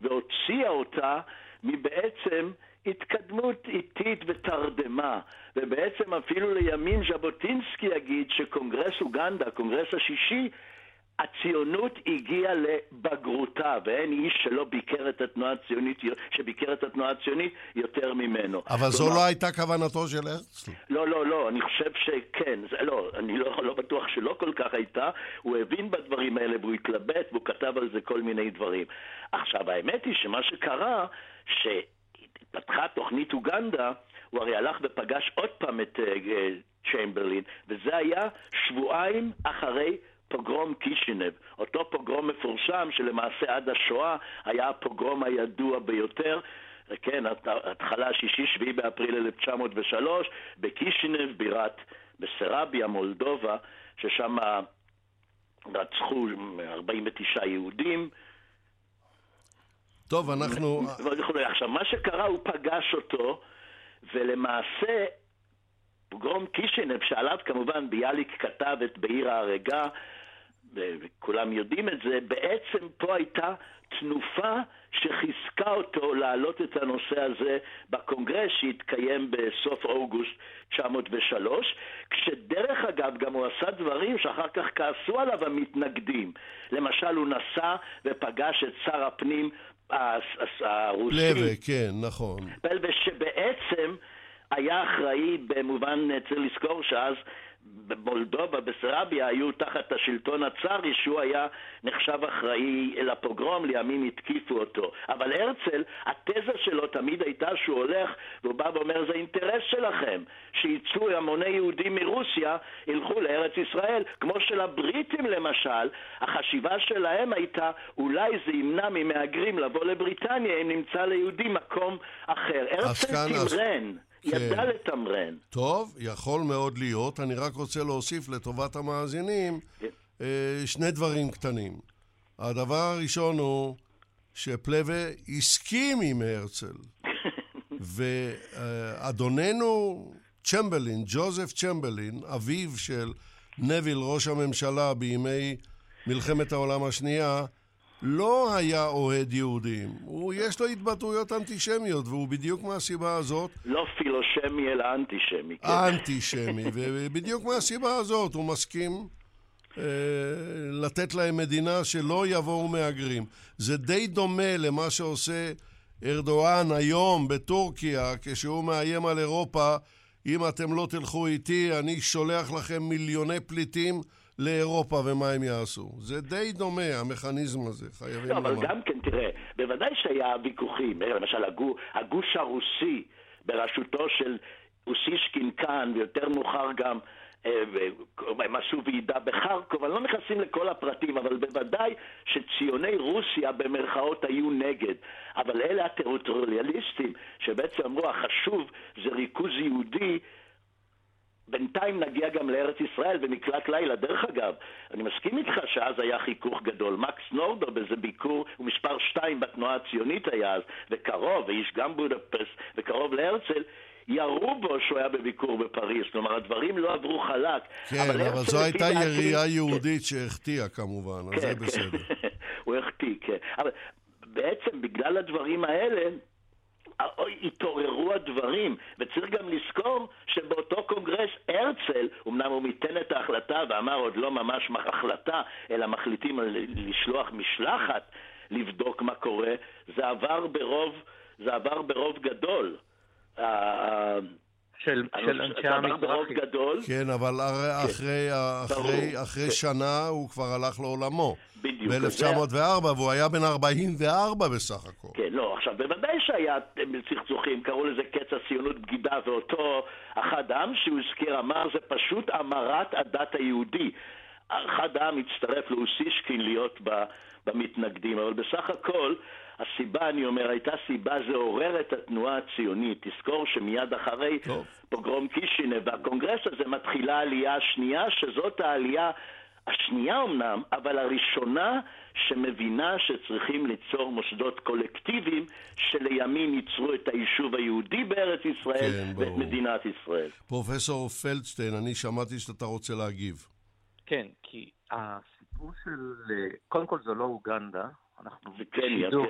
והוציאה אותה מבעצם התקדמות איטית ותרדמה, ובעצם אפילו לימים ז'בוטינסקי יגיד שקונגרס אוגנדה, הקונגרס השישי, הציונות הגיעה לבגרותה, ואין איש שלא ביקר את התנועה הציונית, שביקר את התנועה הציונית יותר ממנו. אבל זו לא הייתה כוונתו של הרצל. לא, לא, לא, אני חושב שכן, זה, לא, אני לא, לא בטוח שלא כל כך הייתה, הוא הבין בדברים האלה והוא התלבט והוא כתב על זה כל מיני דברים. עכשיו, האמת היא שמה שקרה, שהתפתחה תוכנית אוגנדה, הוא הרי הלך ופגש עוד פעם את uh, צ'יימברלין, וזה היה שבועיים אחרי פוגרום קישינב, אותו פוגרום מפורסם שלמעשה עד השואה היה הפוגרום הידוע ביותר, כן, התחלה שישי-שביעי באפריל 1903, בקישינב, בירת בסרביה, מולדובה, ששם רצחו 49 יהודים. טוב, אנחנו... עכשיו, מה שקרה, הוא פגש אותו, ולמעשה, פוגרום קישינב, שעליו כמובן ביאליק כתב את בעיר ההרגה, וכולם יודעים את זה, בעצם פה הייתה תנופה שחיזקה אותו להעלות את הנושא הזה בקונגרס שהתקיים בסוף אוגוסט 903, כשדרך אגב גם הוא עשה דברים שאחר כך כעסו עליו המתנגדים. למשל הוא נסע ופגש את שר הפנים הרוסי. פלווה, כן, נכון. פלווה שבעצם היה אחראי במובן, צריך לזכור שאז במולדובה, בסרביה, היו תחת השלטון הצארי, שהוא היה נחשב אחראי לפוגרום, לימים התקיפו אותו. אבל הרצל, התזה שלו תמיד הייתה שהוא הולך, והוא בא ואומר, זה אינטרס שלכם, שיצאו המוני יהודים מרוסיה, ילכו לארץ ישראל. כמו שלבריטים למשל, החשיבה שלהם הייתה, אולי זה ימנע ממהגרים לבוא לבריטניה אם נמצא ליהודים מקום אחר. הרצל תמרן. אז... ידע כן. לתמרן. טוב, יכול מאוד להיות. אני רק רוצה להוסיף לטובת המאזינים כן. אה, שני דברים קטנים. הדבר הראשון הוא שפלווה הסכים עם הרצל. ואדוננו צ'מברלין, ג'וזף צ'מברלין, אביו של נביל, ראש הממשלה בימי מלחמת העולם השנייה, לא היה אוהד יהודים. הוא, יש לו התבטאויות אנטישמיות, והוא בדיוק מהסיבה הזאת... לא פילושמי, אלא אנטישמי. כן. אנטישמי, ובדיוק מהסיבה הזאת הוא מסכים אה, לתת להם מדינה שלא יבואו מהגרים. זה די דומה למה שעושה ארדואן היום בטורקיה, כשהוא מאיים על אירופה, אם אתם לא תלכו איתי, אני שולח לכם מיליוני פליטים. לאירופה ומה הם יעשו. זה די דומה, המכניזם הזה, חייבים לומר. לא, אבל גם כן, תראה, בוודאי שהיה ויכוחים. אה, למשל, הגוש הרוסי בראשותו של אוסישקין כאן, ויותר מאוחר גם אה, הם עשו ועידה בחרקוב, אני לא נכנסים לכל הפרטים, אבל בוודאי שציוני רוסיה במרכאות היו נגד. אבל אלה הטריטוריאליסטים שבעצם אמרו, החשוב זה ריכוז יהודי בינתיים נגיע גם לארץ ישראל במקלט לילה. דרך אגב, אני מסכים איתך שאז היה חיכוך גדול. מקס נורדו באיזה ביקור, הוא מספר שתיים בתנועה הציונית היה אז, וקרוב, ואיש גם בודפסט, וקרוב להרצל, ירו בו שהוא היה בביקור בפריז. כלומר, הדברים לא עברו חלק. כן, אבל, אבל זו הייתה ירייה יהודית שהחטיאה כמובן, אז זה כן, בסדר. הוא החטיא, כן. אבל בעצם בגלל הדברים האלה, התעוררו הדברים, וצריך גם לזכור שבאותו קונגרס הרצל, אמנם הוא מיתן את ההחלטה ואמר עוד לא ממש החלטה, אלא מחליטים לשלוח משלחת לבדוק מה קורה, זה עבר ברוב, זה עבר ברוב גדול. של, של אנשי המזרחי. גדול. כן, אבל כן. אחרי, אחרי, אחרי כן. שנה הוא כבר הלך לעולמו. בדיוק. ב-1904, והוא היה בן 44 בסך הכל. כן, לא, עכשיו, בוודאי שהיה סכסוכים, קראו לזה קץ הציונות בגידה, ואותו אחד העם שהוא הזכיר אמר, זה פשוט המרת הדת היהודי. אחד העם הצטרף לאוסישקין להיות במתנגדים, אבל בסך הכל... הסיבה, אני אומר, הייתה סיבה, זה עורר את התנועה הציונית. תזכור שמיד אחרי טוב. פוגרום קישינב והקונגרס הזה מתחילה העלייה השנייה, שזאת העלייה השנייה אמנם, אבל הראשונה שמבינה שצריכים ליצור מוסדות קולקטיביים שלימים ייצרו את היישוב היהודי בארץ ישראל כן, ואת מדינת ישראל. פרופסור פלדשטיין, אני שמעתי שאתה רוצה להגיב. כן, כי הסיפור של... קודם כל זו לא אוגנדה, אנחנו בשידור.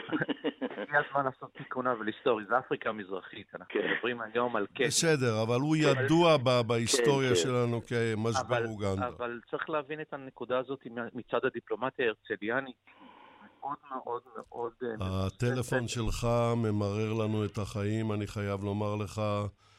הגיע הזמן לעשות תיקונה ולהיסטורי, זה אפריקה המזרחית. אנחנו כן. מדברים היום על קטי. בסדר, אבל הוא כן. ידוע בהיסטוריה כן, שלנו כמשבר אוגנדה. אבל צריך להבין את הנקודה הזאת מצד הדיפלומטיה ההרצליאנית. מאוד מאוד מאוד... אה, הטלפון שלך ממרר לנו את החיים, אני חייב לומר לך.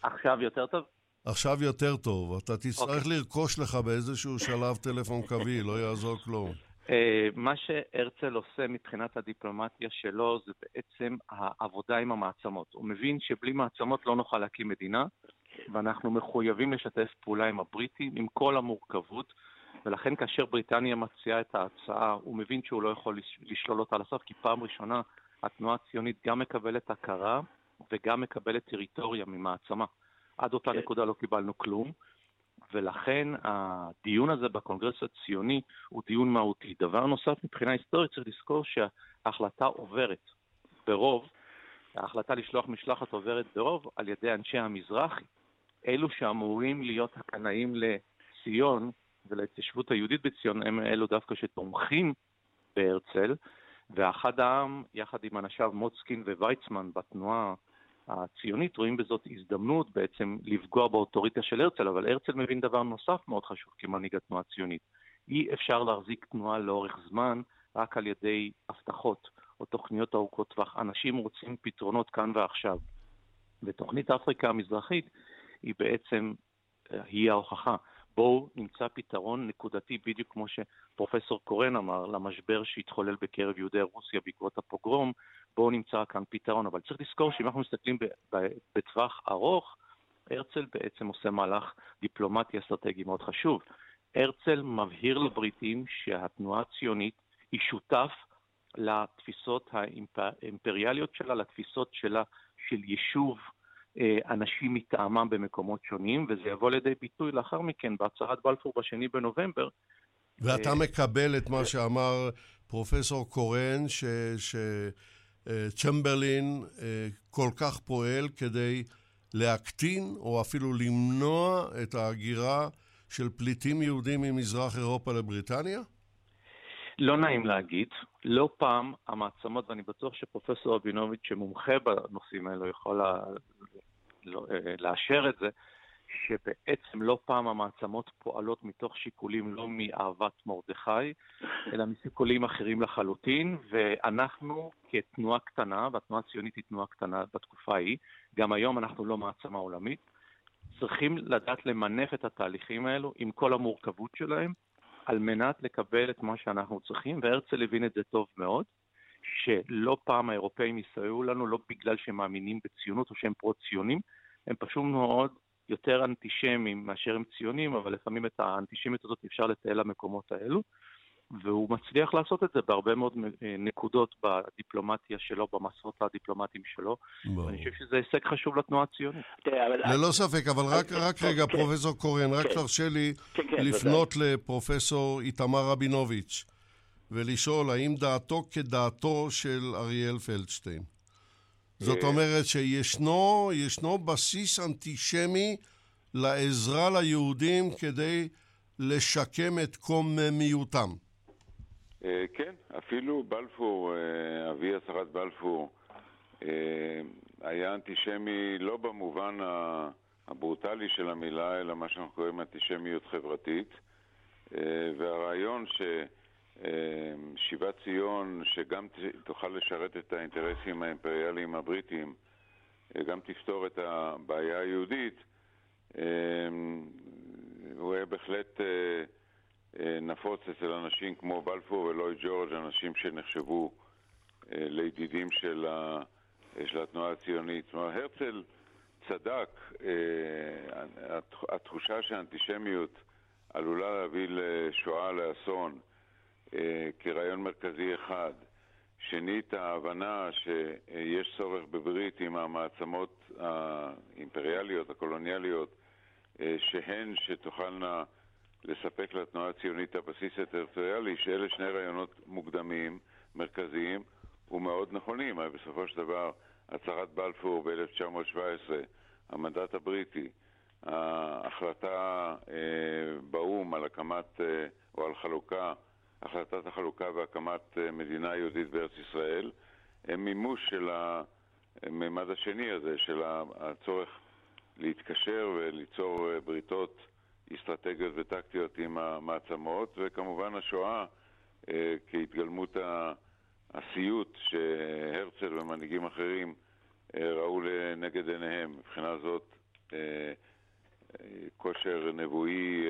עכשיו יותר טוב? עכשיו יותר טוב. אתה תצטרך okay. אוקיי. לרכוש לך באיזשהו שלב טלפון קווי, לא יעזור כלום. אה, מה שהרצל עושה מבחינת הדיפלומטיה שלו זה בעצם העבודה עם המעצמות. הוא מבין שבלי מעצמות לא נוכל להקים מדינה, ואנחנו מחויבים לשתף פעולה עם הבריטים, עם כל המורכבות, ולכן כאשר בריטניה מציעה את ההצעה, הוא מבין שהוא לא יכול לשלול אותה לסוף, כי פעם ראשונה התנועה הציונית גם מקבלת הכרה וגם מקבלת טריטוריה ממעצמה. עד אותה כן. נקודה לא קיבלנו כלום. ולכן הדיון הזה בקונגרס הציוני הוא דיון מהותי. דבר נוסף, מבחינה היסטורית צריך לזכור שההחלטה עוברת ברוב, ההחלטה לשלוח משלחת עוברת ברוב על ידי אנשי המזרחי, אלו שאמורים להיות הקנאים לציון ולהתיישבות היהודית בציון, הם אלו דווקא שתומכים בהרצל, ואחד העם, יחד עם אנשיו מוצקין וויצמן בתנועה הציונית, רואים בזאת הזדמנות בעצם לפגוע באוטוריטה של הרצל, אבל הרצל מבין דבר נוסף מאוד חשוב כמנהיג התנועה הציונית. אי אפשר להחזיק תנועה לאורך זמן רק על ידי הבטחות או תוכניות ארוכות טווח. אנשים רוצים פתרונות כאן ועכשיו. ותוכנית אפריקה המזרחית היא בעצם, אה, היא ההוכחה. בואו נמצא פתרון נקודתי, בדיוק כמו שפרופסור קורן אמר, למשבר שהתחולל בקרב יהודי רוסיה בעקבות הפוגרום, בואו נמצא כאן פתרון. אבל צריך לזכור שאם אנחנו מסתכלים בטווח ארוך, הרצל בעצם עושה מהלך דיפלומטי אסטרטגי מאוד חשוב. הרצל מבהיר לבריטים שהתנועה הציונית היא שותף לתפיסות האימפריאליות שלה, לתפיסות שלה של יישוב אנשים מטעמם במקומות שונים, וזה יבוא לידי ביטוי לאחר מכן בהצהרת בלפור בשני בנובמבר. ואתה אה, מקבל את מה שאמר פרופסור קורן, שצ'מברלין אה, כל כך פועל כדי להקטין או אפילו למנוע את ההגירה של פליטים יהודים ממזרח אירופה לבריטניה? לא נעים להגיד, לא פעם המעצמות, ואני בטוח שפרופסור רבינוביץ' שמומחה בנושאים האלו יכול אה, לאשר את זה, שבעצם לא פעם המעצמות פועלות מתוך שיקולים לא מאהבת מרדכי, אלא משיקולים אחרים לחלוטין, ואנחנו כתנועה קטנה, והתנועה הציונית היא תנועה קטנה בתקופה ההיא, גם היום אנחנו לא מעצמה עולמית, צריכים לדעת למנף את התהליכים האלו עם כל המורכבות שלהם, על מנת לקבל את מה שאנחנו צריכים, והרצל הבין את זה טוב מאוד, שלא פעם האירופאים יסייעו לנו לא בגלל שהם מאמינים בציונות או שהם פרו-ציונים, הם פשוט מאוד יותר אנטישמים מאשר הם ציונים, אבל לפעמים את האנטישמיות הזאת אפשר לתאר למקומות האלו. והוא מצליח לעשות את זה בהרבה מאוד אה, נקודות בדיפלומטיה שלו, במסעות הדיפלומטיים שלו. ברור. ואני חושב שזה הישג חשוב לתנועה הציונית. ללא ספק, אבל רק, רק רגע, כן. פרופסור קורן, רק כן. תרשה לי כן, לפנות לפרופסור איתמר רבינוביץ' ולשאול האם דעתו כדעתו של אריאל פלדשטיין. זאת אה. אומרת שישנו בסיס אנטישמי לעזרה ליהודים כדי לשקם את קוממיותם. אה, כן, אפילו בלפור, אה, אבי הצהרת בלפור, היה אנטישמי לא במובן הברוטלי של המילה, אלא מה שאנחנו קוראים אנטישמיות חברתית. והרעיון ששיבת ציון, שגם תוכל לשרת את האינטרסים האימפריאליים הבריטיים, גם תפתור את הבעיה היהודית, הוא היה בהחלט... אה, נפוץ אצל אנשים כמו בלפור ולואי ג'ורג', אנשים שנחשבו אה, לידידים של, התנועה הציונית. אומרת, הרצל צדק, אה, התחושה שהאנטישמיות עלולה להביא לשואה, לאסון, כרעיון מרכזי אחד. שנית, ההבנה שיש צורך בברית עם המעצמות האימפריאליות, הקולוניאליות, שהן שתוכלנה לספק לתנועה הציונית הבסיס הטריטוריאלי, שאלה שני רעיונות מוקדמים, מרכזיים ומאוד נכונים. בסופו של דבר, הצהרת בלפור ב-1917, המנדט הבריטי, ההחלטה אה, באו"ם על הקמת, אה, או על חלוקה, החלטת החלוקה והקמת אה, מדינה יהודית בארץ ישראל, הם מימוש של הממד השני הזה, של הצורך להתקשר וליצור אה, בריתות אסטרטגיות וטקטיות עם המעצמות, וכמובן השואה אה, כהתגלמות הסיוט שהרצל ומנהיגים אחרים ראו לנגד עיניהם. מבחינה זאת, כושר נבואי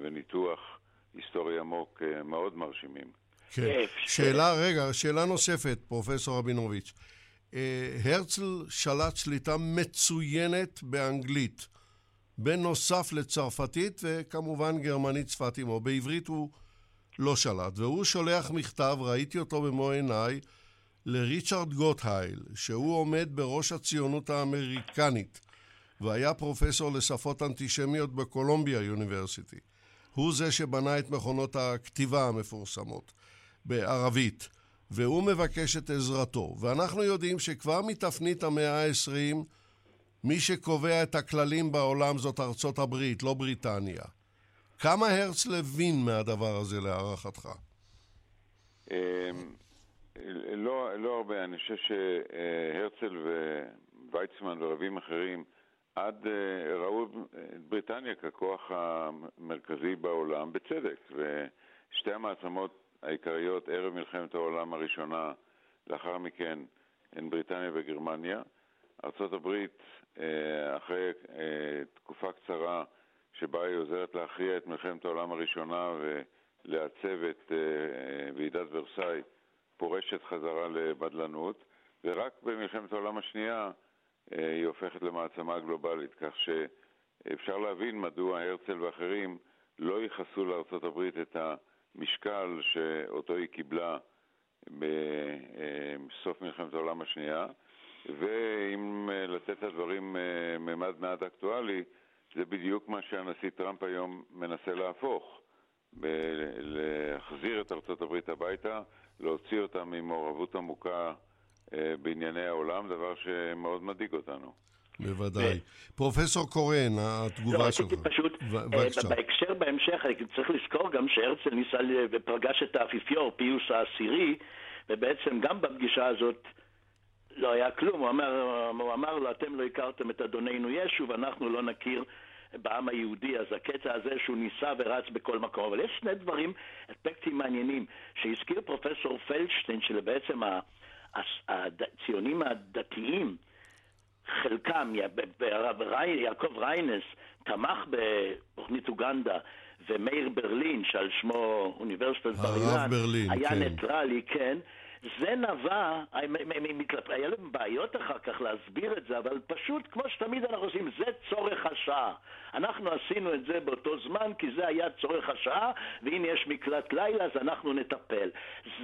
וניתוח היסטורי עמוק מאוד מרשימים. כן. שאלה, רגע, שאלה נוספת, פרופסור רבינוביץ'. הרצל שלט שליטה מצוינת באנגלית. בנוסף לצרפתית וכמובן גרמנית שפת אמו. בעברית הוא לא שלט, והוא שולח מכתב, ראיתי אותו במו עיניי, לריצ'רד גוטהייל, שהוא עומד בראש הציונות האמריקנית, והיה פרופסור לשפות אנטישמיות בקולומביה יוניברסיטי. הוא זה שבנה את מכונות הכתיבה המפורסמות בערבית, והוא מבקש את עזרתו. ואנחנו יודעים שכבר מתפנית המאה ה-20, מי שקובע את הכללים בעולם זאת ארצות הברית, לא בריטניה. כמה הרצל הבין מהדבר הזה להערכתך? אמ, לא, לא הרבה, אני חושב שהרצל וויצמן ורבים אחרים עד אה, ראו את בריטניה ככוח המרכזי בעולם, בצדק, ושתי המעצמות העיקריות ערב מלחמת העולם הראשונה, לאחר מכן הן בריטניה וגרמניה. ארה"ב, אה, אחרי אה, תקופה קצרה שבה היא עוזרת להכריע את מלחמת העולם הראשונה ולעצב את ועידת ורסאי, פורשת חזרה לבדלנות, ורק במלחמת העולם השנייה היא הופכת למעצמה גלובלית, כך שאפשר להבין מדוע הרצל ואחרים לא ייחסו לארצות הברית את המשקל שאותו היא קיבלה בסוף מלחמת העולם השנייה, ואם אה, לתת את הדברים אה, ממד מעט אקטואלי, זה בדיוק מה שהנשיא טראמפ היום מנסה להפוך, להחזיר את ארצות הברית הביתה, להוציא אותה ממעורבות עמוקה אה, בענייני העולם, דבר שמאוד מדאיג אותנו. בוודאי. פרופסור קורן, התגובה לא, שלך. רציתי פשוט, אה, בהקשר בהמשך, צריך לזכור גם שהרצל ניסה ופגש את האפיפיור, פיוס העשירי, ובעצם גם בפגישה הזאת לא היה כלום. הוא אמר, הוא אמר לו, אתם לא הכרתם את אדוננו ישו ואנחנו לא נכיר בעם היהודי, אז הקטע הזה שהוא ניסה ורץ בכל מקום. אבל יש שני דברים, אספקטים מעניינים, שהזכיר פרופסור פלדשטיין, שבעצם הציונים הדתיים, חלקם, יעקב ריינס תמך בתוכנית אוגנדה, ומאיר ברלין, שעל שמו אוניברסיטת בר אילן, היה כן. ניטרלי, כן, זה נבע, היה להם בעיות אחר כך להסביר את זה, אבל פשוט, כמו שתמיד אנחנו עושים, זה צורך השעה. אנחנו עשינו את זה באותו זמן, כי זה היה צורך השעה, והנה יש מקלט לילה, אז אנחנו נטפל.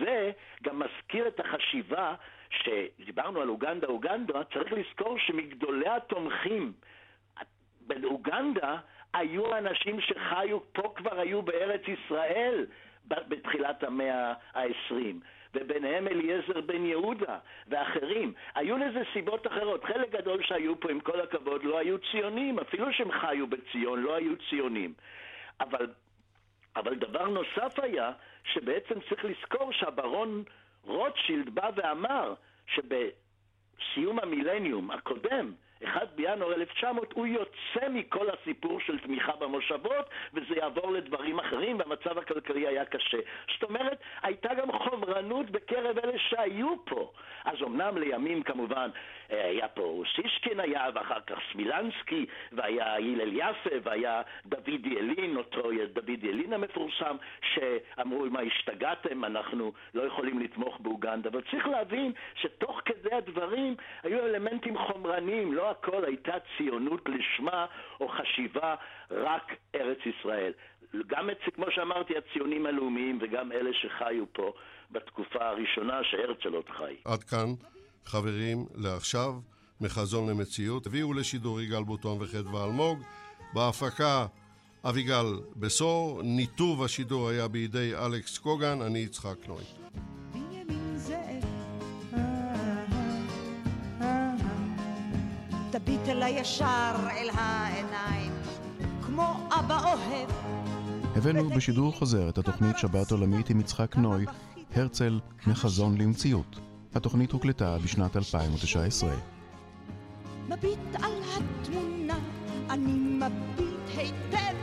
זה גם מזכיר את החשיבה שדיברנו על אוגנדה, אוגנדה, צריך לזכור שמגדולי התומכים באוגנדה היו אנשים שחיו פה כבר היו בארץ ישראל בתחילת המאה העשרים. וביניהם אליעזר בן יהודה ואחרים. היו לזה סיבות אחרות. חלק גדול שהיו פה, עם כל הכבוד, לא היו ציונים, אפילו שהם חיו בציון, לא היו ציונים. אבל, אבל דבר נוסף היה, שבעצם צריך לזכור שהברון רוטשילד בא ואמר שבסיום המילניום הקודם, 1 בינואר 1900, הוא יוצא מכל הסיפור של תמיכה במושבות, וזה יעבור לדברים אחרים, והמצב הכלכלי היה קשה. זאת אומרת, הייתה גם חומרנות בקרב אלה שהיו פה. אז אמנם לימים כמובן אה, היה פה אוסישקין היה, ואחר כך סמילנסקי, והיה הלל יפה, והיה דוד ילין, אותו דוד ילין המפורסם, שאמרו, מה השתגעתם, אנחנו לא יכולים לתמוך באוגנדה. אבל צריך להבין שתוך כדי הדברים היו אלמנטים חומרניים, לא הכל הייתה ציונות לשמה או חשיבה רק ארץ ישראל. גם, את, כמו שאמרתי, הציונים הלאומיים וגם אלה שחיו פה בתקופה הראשונה שהרצל עוד חי. עד כאן, חברים, לעכשיו, מחזון למציאות. הביאו לשידור יגאל בוטון וחדווה אלמוג. בהפקה אביגל בשור, ניתוב השידור היה בידי אלכס קוגן, אני יצחק נוי. תביט אל הישר אל העיניים, כמו אבא אוהב. הבאנו בשידור חוזר את התוכנית שבת עולמית עם יצחק נוי, הרצל מחזון למציאות. התוכנית הוקלטה בשנת 2019. מביט על התמונה, אני מביט היטב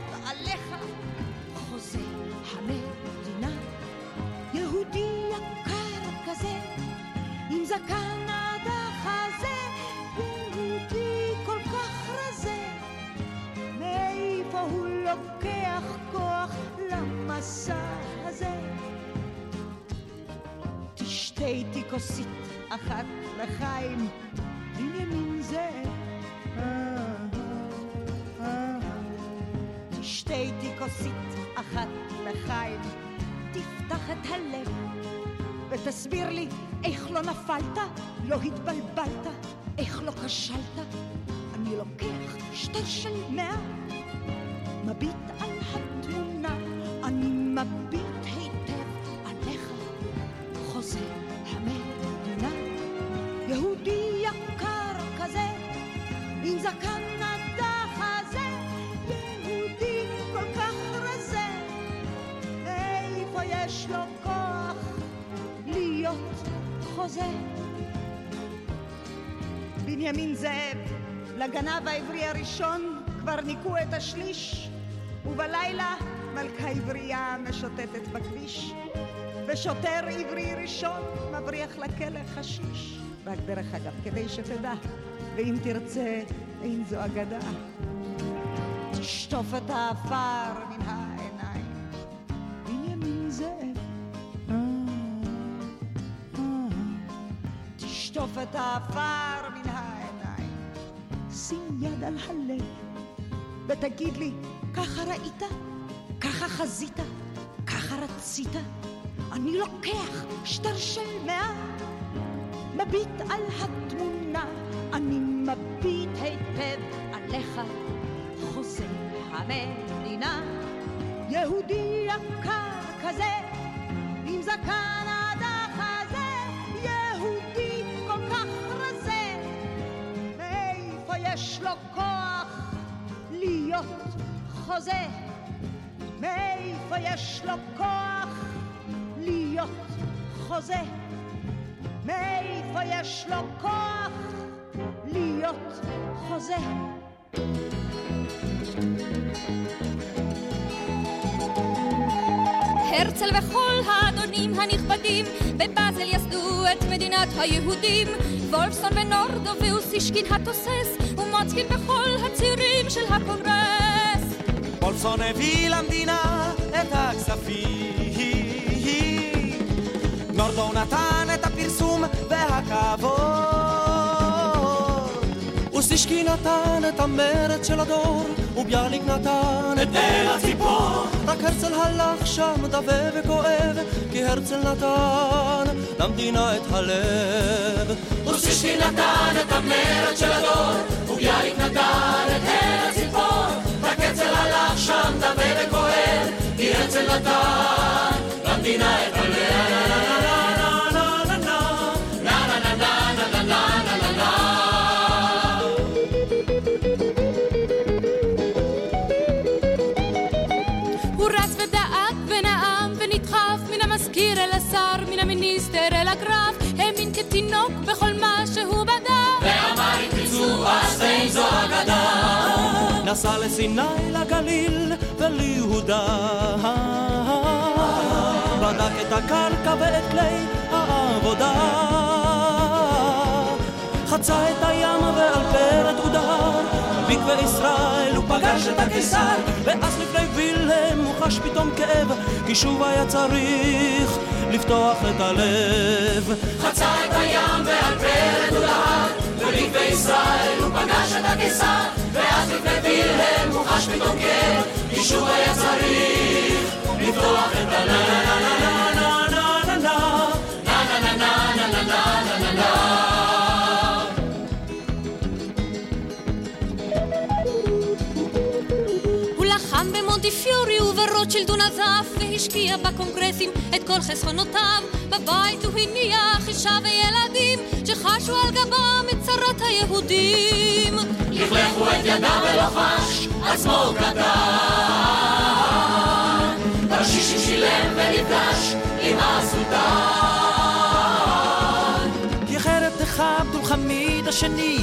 ותסביר לי איך לא נפלת, לא התבלבלת, איך לא כשלת. אני לוקח שטר של מאה, מביט בנימין זאב, לגנב העברי הראשון כבר ניקו את השליש, ובלילה מלכה עברייה משוטטת בכביש, ושוטר עברי ראשון מבריח לכלא חשיש. רק דרך אגב, כדי שתדע, ואם תרצה, אין זו אגדה. תשטוף את העפר מן העיניים, בנימין זאב. אה, אה. תשטוף את העפר ותגיד לי, ככה ראית? ככה חזית? ככה רצית? אני לוקח שטר של מאה, מביט על התמונה, אני מביט היטב עליך, חוזה המדינה, יהודי יקר כזה, עם זקן חוזה? מאיפה יש לו כוח להיות חוזה? מאיפה יש לו כוח להיות חוזה? הרצל וכל האדונים הנכבדים בבאזל יסדו את מדינת היהודים וולפסון ונורדו ואוסישקין התוסס ומוצקין בכל הצירים של הקונגרס וולפסון הביא למדינה את הכספים נורדו נתן את הפרסום והכבוד אוסישקין נתן את המרד של הדור וביאליק נתן את אל הציפור רק הרצל הלך שם דווה וכואב כי הרצל נתן למדינה את הלב אוסישקין נתן את המרד של הדור וביאליק נתן את אל הציפור דווה וכואב כי הרצל נתן למדינה את הלב בכל מה שהוא בדק ואמר אם תרצו אז זו אגדה נסע לסיני, לגליל וליהודה. בדק את הקרקע ואת כלי העבודה. חצה את הים ועל פרד הוא דהר, מקווה ישראל הוא פגש את הקיסר, ואז לפני וילם הוא חש פתאום כאב, כי שוב היה צריך לפתוח את הלב. חצה את הים ועל פרד הוא להר במקווה ישראל הוא פגש את הקיסר ואז לפני וילהם הוא חש פתאום כאב. כי היה צריך לפתוח את הלב במונטיפיורי וברוטשילד הוא נזף והשקיע בקונגרסים את כל חסכונותיו. בבית הוא הניח אישה וילדים שחשו על גבם את צרת היהודים. לכלכו את ידם ולא חש עצמו קטן. תרשישים שילם ונפגש עם הסולטן תחם עבדול חמיד השני.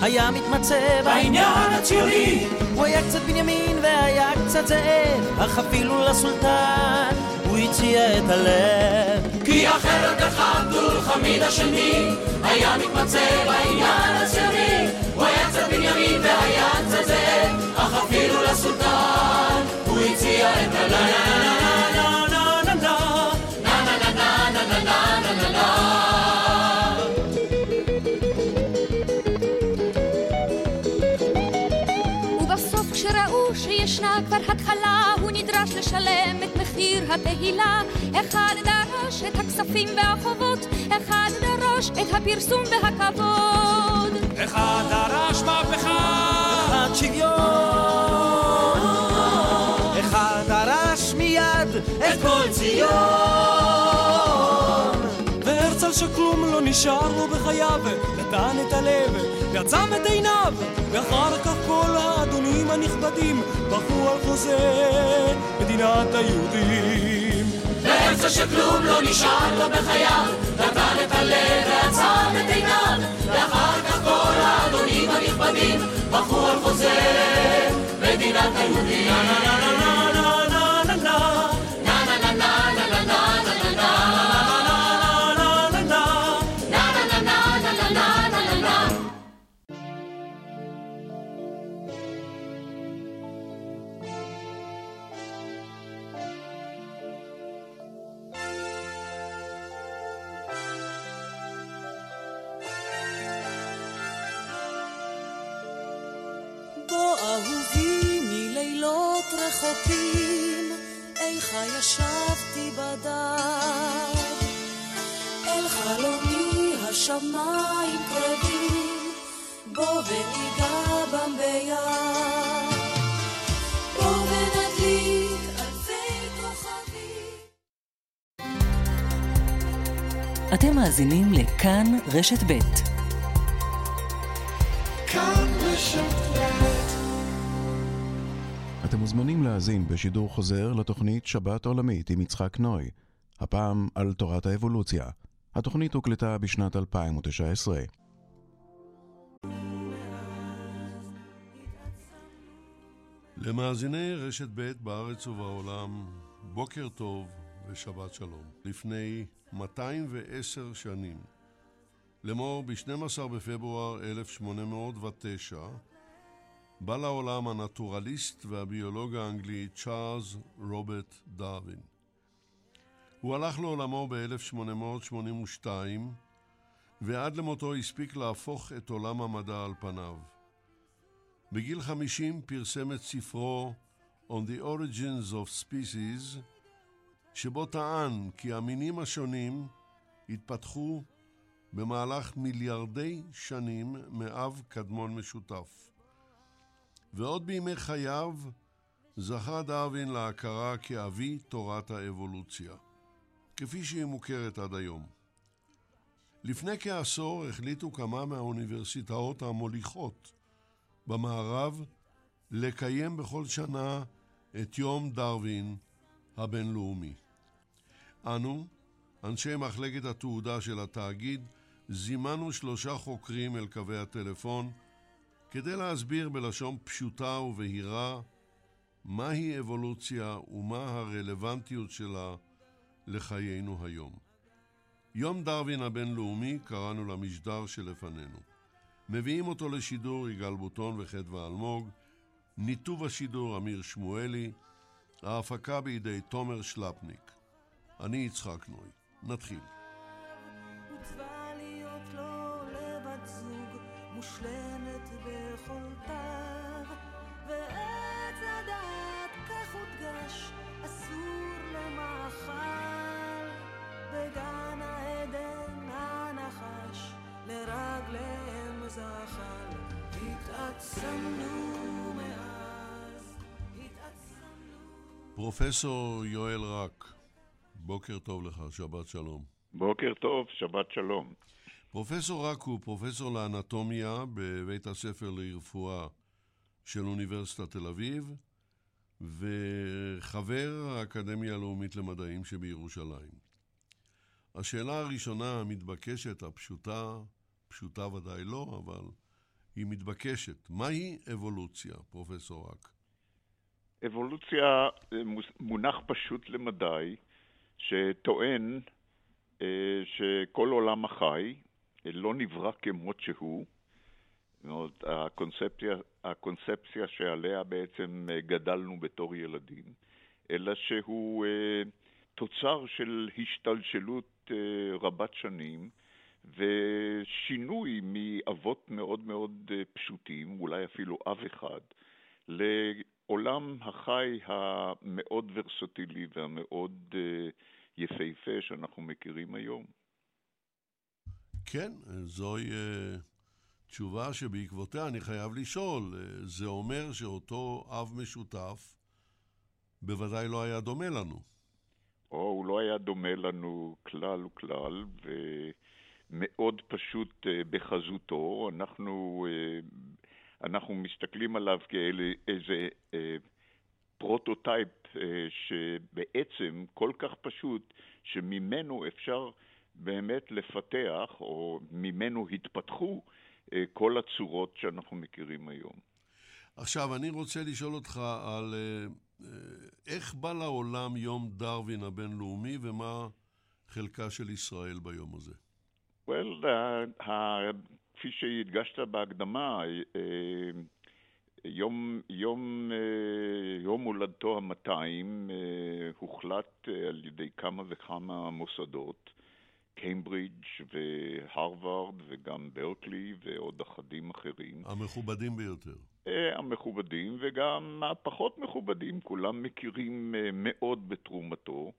היה מתמצא בעניין הציוני. הוא היה קצת בנימין והיה קצת זאב אך אפילו לסולטן הוא הציע את הלב. כי אחרת לך עבדול חמיד השני. היה מתמצא בעניין הציוני. הוא היה קצת בנימין והיה קצת זאב אך אפילו לסולטן הוא הציע את הלב בהתחלה הוא נדרש לשלם את מחיר התהילה. אחד דרש את הכספים והחובות, אחד דרש את הפרסום והכבוד. אחד דרש מהפכה, אחד שוויון, אחד דרש מיד את כל ציון. והרצל שכלום לא נשאר לו בחייו, נתן את הלב, ועצם את עיניו, ואחר כך כל האדונים הנכבדים בחרו על חוזה מדינת היהודים. והרצל שכלום לא נשאר לו בחייו, נתן את הלב ועצם את עיניו, ואחר כך כל האדונים הנכבדים בחרו על חוזה מדינת היהודים. רחוקים, איכה ישבתי בדד. אל חלומי השמיים קרבים, בוא וניגע בם ביד. בוא ונדליק אלפי כוכבים. אתם מאזינים לכאן רשת ב'. כאן רשת אתם מוזמנים להאזין בשידור חוזר לתוכנית שבת עולמית עם יצחק נוי, הפעם על תורת האבולוציה. התוכנית הוקלטה בשנת 2019. למאזיני רשת ב' בארץ ובעולם, בוקר טוב ושבת שלום. לפני 210 שנים, לאמור ב-12 בפברואר 1809, בא לעולם הנטורליסט והביולוג האנגלי צ'ארלס רוברט דרווין. הוא הלך לעולמו ב-1882, ועד למותו הספיק להפוך את עולם המדע על פניו. בגיל 50 פרסם את ספרו On the Origins of Species, שבו טען כי המינים השונים התפתחו במהלך מיליארדי שנים מאב קדמון משותף. ועוד בימי חייו זכה דרווין להכרה כאבי תורת האבולוציה, כפי שהיא מוכרת עד היום. לפני כעשור החליטו כמה מהאוניברסיטאות המוליכות במערב לקיים בכל שנה את יום דרווין הבינלאומי. אנו, אנשי מחלקת התעודה של התאגיד, זימנו שלושה חוקרים אל קווי הטלפון כדי להסביר בלשון פשוטה ובהירה מהי אבולוציה ומה הרלוונטיות שלה לחיינו היום. יום דרווין הבינלאומי קראנו למשדר שלפנינו. מביאים אותו לשידור יגאל בוטון וחדווה אלמוג, ניתוב השידור אמיר שמואלי, ההפקה בידי תומר שלפניק. אני יצחק נוי. נתחיל. מצווה התעצמנו מאז התעצמנו פרופסור יואל רק, בוקר טוב לך, שבת שלום. בוקר טוב, שבת שלום. פרופסור רק הוא פרופסור לאנטומיה בבית הספר לרפואה של אוניברסיטת תל אביב וחבר האקדמיה הלאומית למדעים שבירושלים. השאלה הראשונה המתבקשת, הפשוטה, פשוטה ודאי לא, אבל היא מתבקשת. מהי אבולוציה, פרופסור רק? אבולוציה זה מונח פשוט למדי, שטוען אה, שכל עולם החי לא נברא כמות שהוא. זאת אומרת, הקונספציה, הקונספציה שעליה בעצם אה, גדלנו בתור ילדים, אלא שהוא אה, תוצר של השתלשלות רבת שנים ושינוי מאבות מאוד מאוד פשוטים, אולי אפילו אב אחד, לעולם החי המאוד ורסטילי והמאוד יפהפה שאנחנו מכירים היום. כן, זוהי uh, תשובה שבעקבותיה אני חייב לשאול. Uh, זה אומר שאותו אב משותף בוודאי לא היה דומה לנו. או הוא לא היה דומה לנו כלל וכלל, ומאוד פשוט אה, בחזותו. אנחנו, אה, אנחנו מסתכלים עליו כאיזה אה, prototype שבעצם כל כך פשוט, שממנו אפשר באמת לפתח, או ממנו התפתחו כל הצורות שאנחנו מכירים היום. עכשיו, אני רוצה לשאול אותך על איך בא לעולם יום דרווין הבינלאומי ומה חלקה של ישראל ביום הזה? Well, uh, uh, כפי שהדגשת בהקדמה, uh, יום, יום, uh, יום הולדתו ה-200 uh, הוחלט על ידי כמה וכמה מוסדות, קיימברידג' והרווארד וגם ברקלי ועוד אחדים אחרים. המכובדים ביותר. אה, המכובדים וגם הפחות מכובדים, כולם מכירים אה, מאוד בתרומתו,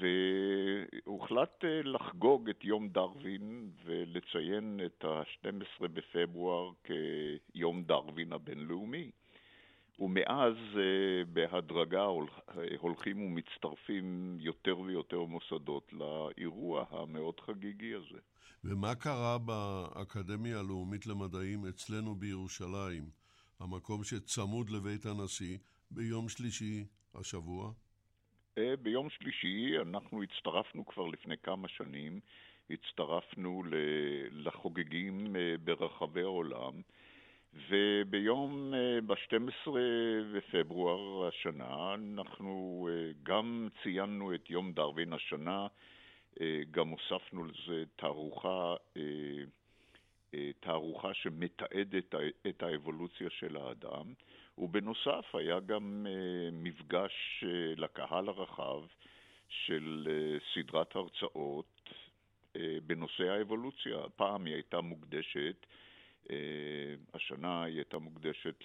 והוחלט אה, לחגוג את יום דרווין ולציין את ה-12 בפברואר כיום דרווין הבינלאומי. ומאז בהדרגה הולכים ומצטרפים יותר ויותר מוסדות לאירוע המאוד חגיגי הזה. ומה קרה באקדמיה הלאומית למדעים אצלנו בירושלים? המקום שצמוד לבית הנשיא, ביום שלישי השבוע? אה, ביום שלישי אנחנו הצטרפנו כבר לפני כמה שנים, הצטרפנו לחוגגים אה, ברחבי העולם, וביום, אה, ב-12 בפברואר השנה, אנחנו גם ציינו את יום דרווין השנה, גם הוספנו לזה תערוכה תערוכה שמתעדת את האבולוציה של האדם, ובנוסף היה גם אה, מפגש אה, לקהל הרחב של סדרת הרצאות בנושא האבולוציה. הפעם היא הייתה מוקדשת, השנה היא הייתה מוקדשת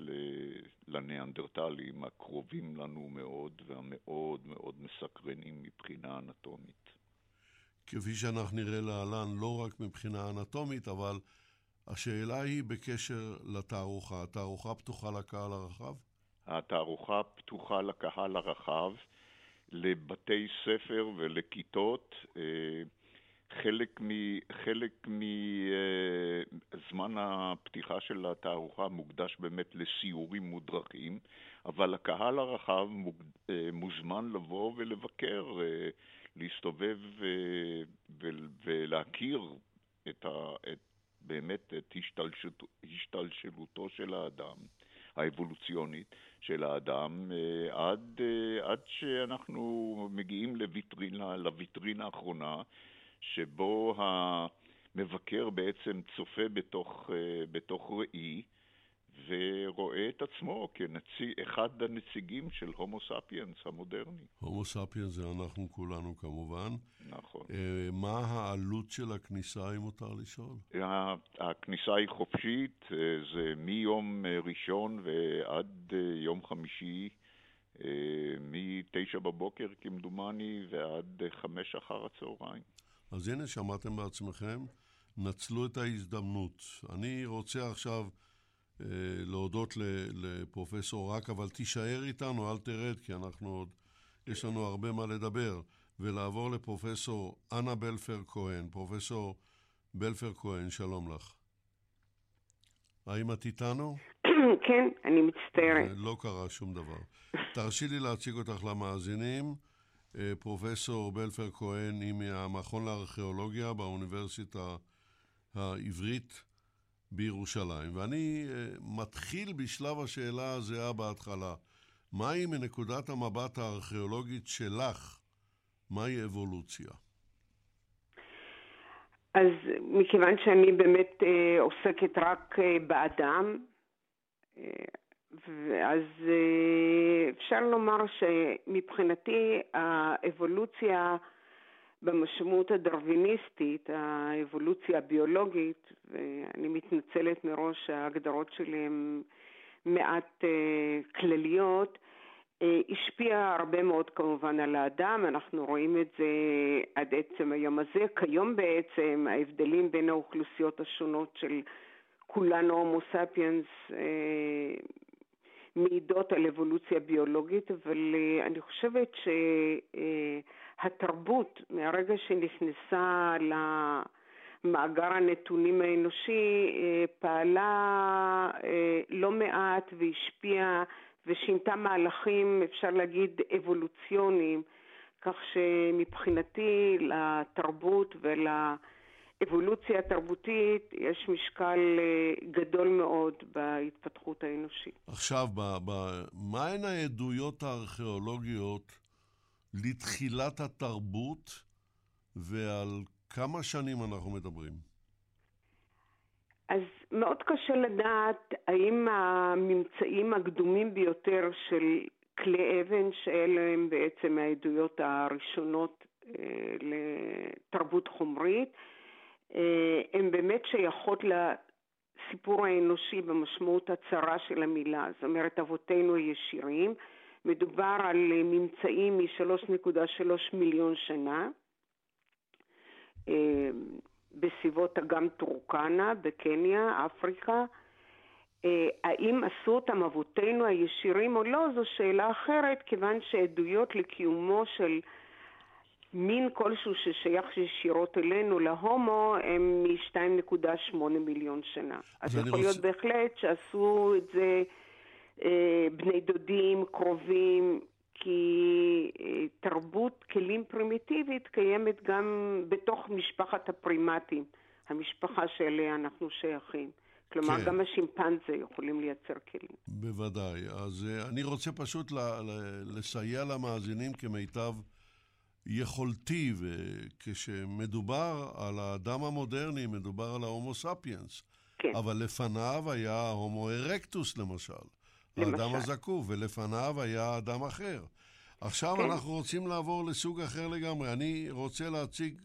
לניאנדרטלים הקרובים לנו מאוד והמאוד מאוד מסקרנים מבחינה אנטומית. כפי שאנחנו נראה להלן, לא רק מבחינה אנטומית, אבל השאלה היא בקשר לתערוכה. התערוכה פתוחה לקהל הרחב? התערוכה פתוחה לקהל הרחב, לבתי ספר ולכיתות. אה, חלק, מ, חלק מזמן אה, הפתיחה של התערוכה מוקדש באמת לסיורים מודרכים, אבל הקהל הרחב אה, מוזמן לבוא ולבקר, להסתובב ולהכיר את, ה, את באמת את השתלשלותו, השתלשלותו של האדם, האבולוציונית של האדם, אה, עד, אה, עד שאנחנו מגיעים לויטרינה, לויטרינה האחרונה, שבו המבקר בעצם צופה בתוך, אה, בתוך ראי, ורואה את עצמו כאחד הנציגים של הומו ספיאנס המודרני. הומו ספיאנס זה אנחנו כולנו כמובן. נכון. אה, מה העלות של הכניסה, אם מותר לשאול? הכניסה היא חופשית, אה, זה מיום אה, ראשון ועד יום חמישי, מתשע בבוקר כמדומני ועד חמש אחר הצהריים. אז הנה, שמעתם בעצמכם, נצלו את ההזדמנות. אני רוצה עכשיו... אה, להודות לפרופסור רק, אבל תישאר איתנו, אל תרד, כי אנחנו עוד, יש לנו הרבה מה לדבר, ולעבור לפרופסור אנה בלפר כהן. פרופסור בלפר כהן, שלום לך. האם את איתנו? כן, אני מצטערת. לא קרה שום דבר. תרשי לי להציג אותך למאזינים. אה, פרופסור בלפר כהן היא מהמכון לארכיאולוגיה באוניברסיטה העברית. בירושלים. ואני אה, מתחיל בשלב השאלה הזהה בהתחלה. מהי מנקודת המבט הארכיאולוגית שלך, מהי אבולוציה? אז מכיוון שאני באמת אה, עוסקת רק אה, באדם, אה, אז אה, אפשר לומר שמבחינתי האבולוציה במשמעות הדרוויניסטית, האבולוציה הביולוגית, ואני מתנצלת מראש שההגדרות שלי הן מעט אה, כלליות, אה, השפיעה הרבה מאוד כמובן על האדם, אנחנו רואים את זה עד עצם היום הזה. כיום בעצם ההבדלים בין האוכלוסיות השונות של כולנו הומו ספיאנס אה, מעידות על אבולוציה ביולוגית, אבל אה, אני חושבת שה... התרבות, מהרגע שנכנסה למאגר הנתונים האנושי, אה, פעלה אה, לא מעט והשפיעה ושינתה מהלכים, אפשר להגיד, אבולוציוניים, כך שמבחינתי לתרבות ול... אבולוציה התרבותית יש משקל אה, גדול מאוד בהתפתחות האנושית. עכשיו, מהן העדויות הארכיאולוגיות לתחילת התרבות ועל כמה שנים אנחנו מדברים? אז מאוד קשה לדעת האם הממצאים הקדומים ביותר של כלי אבן, שאלה הם בעצם העדויות הראשונות אה, לתרבות חומרית, אה, הן באמת שייכות לסיפור האנושי במשמעות הצרה של המילה, זאת אומרת אבותינו הישירים. מדובר על ממצאים מ-3.3 מיליון שנה אה, בסביבות אגם טורקנה בקניה, אפריקה. אה, האם עשו אותם אבותינו הישירים או לא, זו שאלה אחרת, כיוון שעדויות לקיומו של מין כלשהו ששייך ישירות אלינו, להומו, הם מ-2.8 מיליון שנה. אז יכול רוצה... להיות בהחלט שעשו את זה אה, בני דודים, קרובים, כי אה, תרבות כלים פרימיטיבית קיימת גם בתוך משפחת הפרימטים, המשפחה שאליה אנחנו שייכים. כלומר, כן. גם השימפנזה יכולים לייצר כלים. בוודאי. אז uh, אני רוצה פשוט ל- ל- לסייע למאזינים כמיטב יכולתי, וכשמדובר על האדם המודרני, מדובר על ההומו ספיאנס. כן. אבל לפניו היה ההומו ארקטוס למשל. למשל. האדם הזקוף, ולפניו היה אדם אחר. עכשיו כן. אנחנו רוצים לעבור לסוג אחר לגמרי. אני רוצה להציג,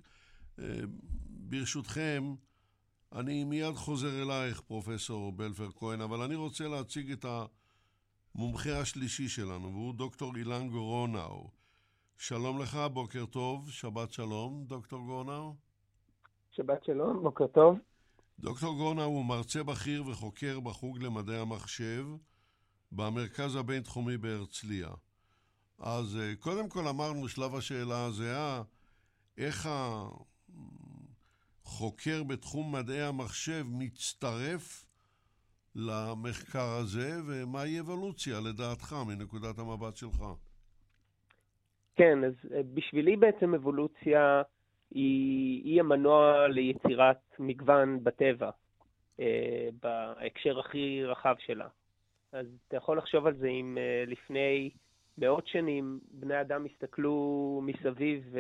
אה, ברשותכם, אני מיד חוזר אלייך, פרופסור בלפר כהן, אבל אני רוצה להציג את המומחה השלישי שלנו, והוא דוקטור אילן גורונאו. שלום לך, בוקר טוב, שבת שלום, דוקטור גורנאו. שבת שלום, בוקר טוב. דוקטור גורנאו הוא מרצה בכיר וחוקר בחוג למדעי המחשב במרכז הבינתחומי בהרצליה. אז אה, קודם כל אמרנו, שלב השאלה הזהה, איך החוקר בתחום מדעי המחשב מצטרף למחקר הזה, ומהי אבולוציה לדעתך, מנקודת המבט שלך? כן, אז אה, בשבילי בעצם אבולוציה היא, היא המנוע ליצירת מגוון בטבע, אה, בהקשר הכי רחב שלה. אז אתה יכול לחשוב על זה אם אה, לפני מאות שנים בני אדם הסתכלו מסביב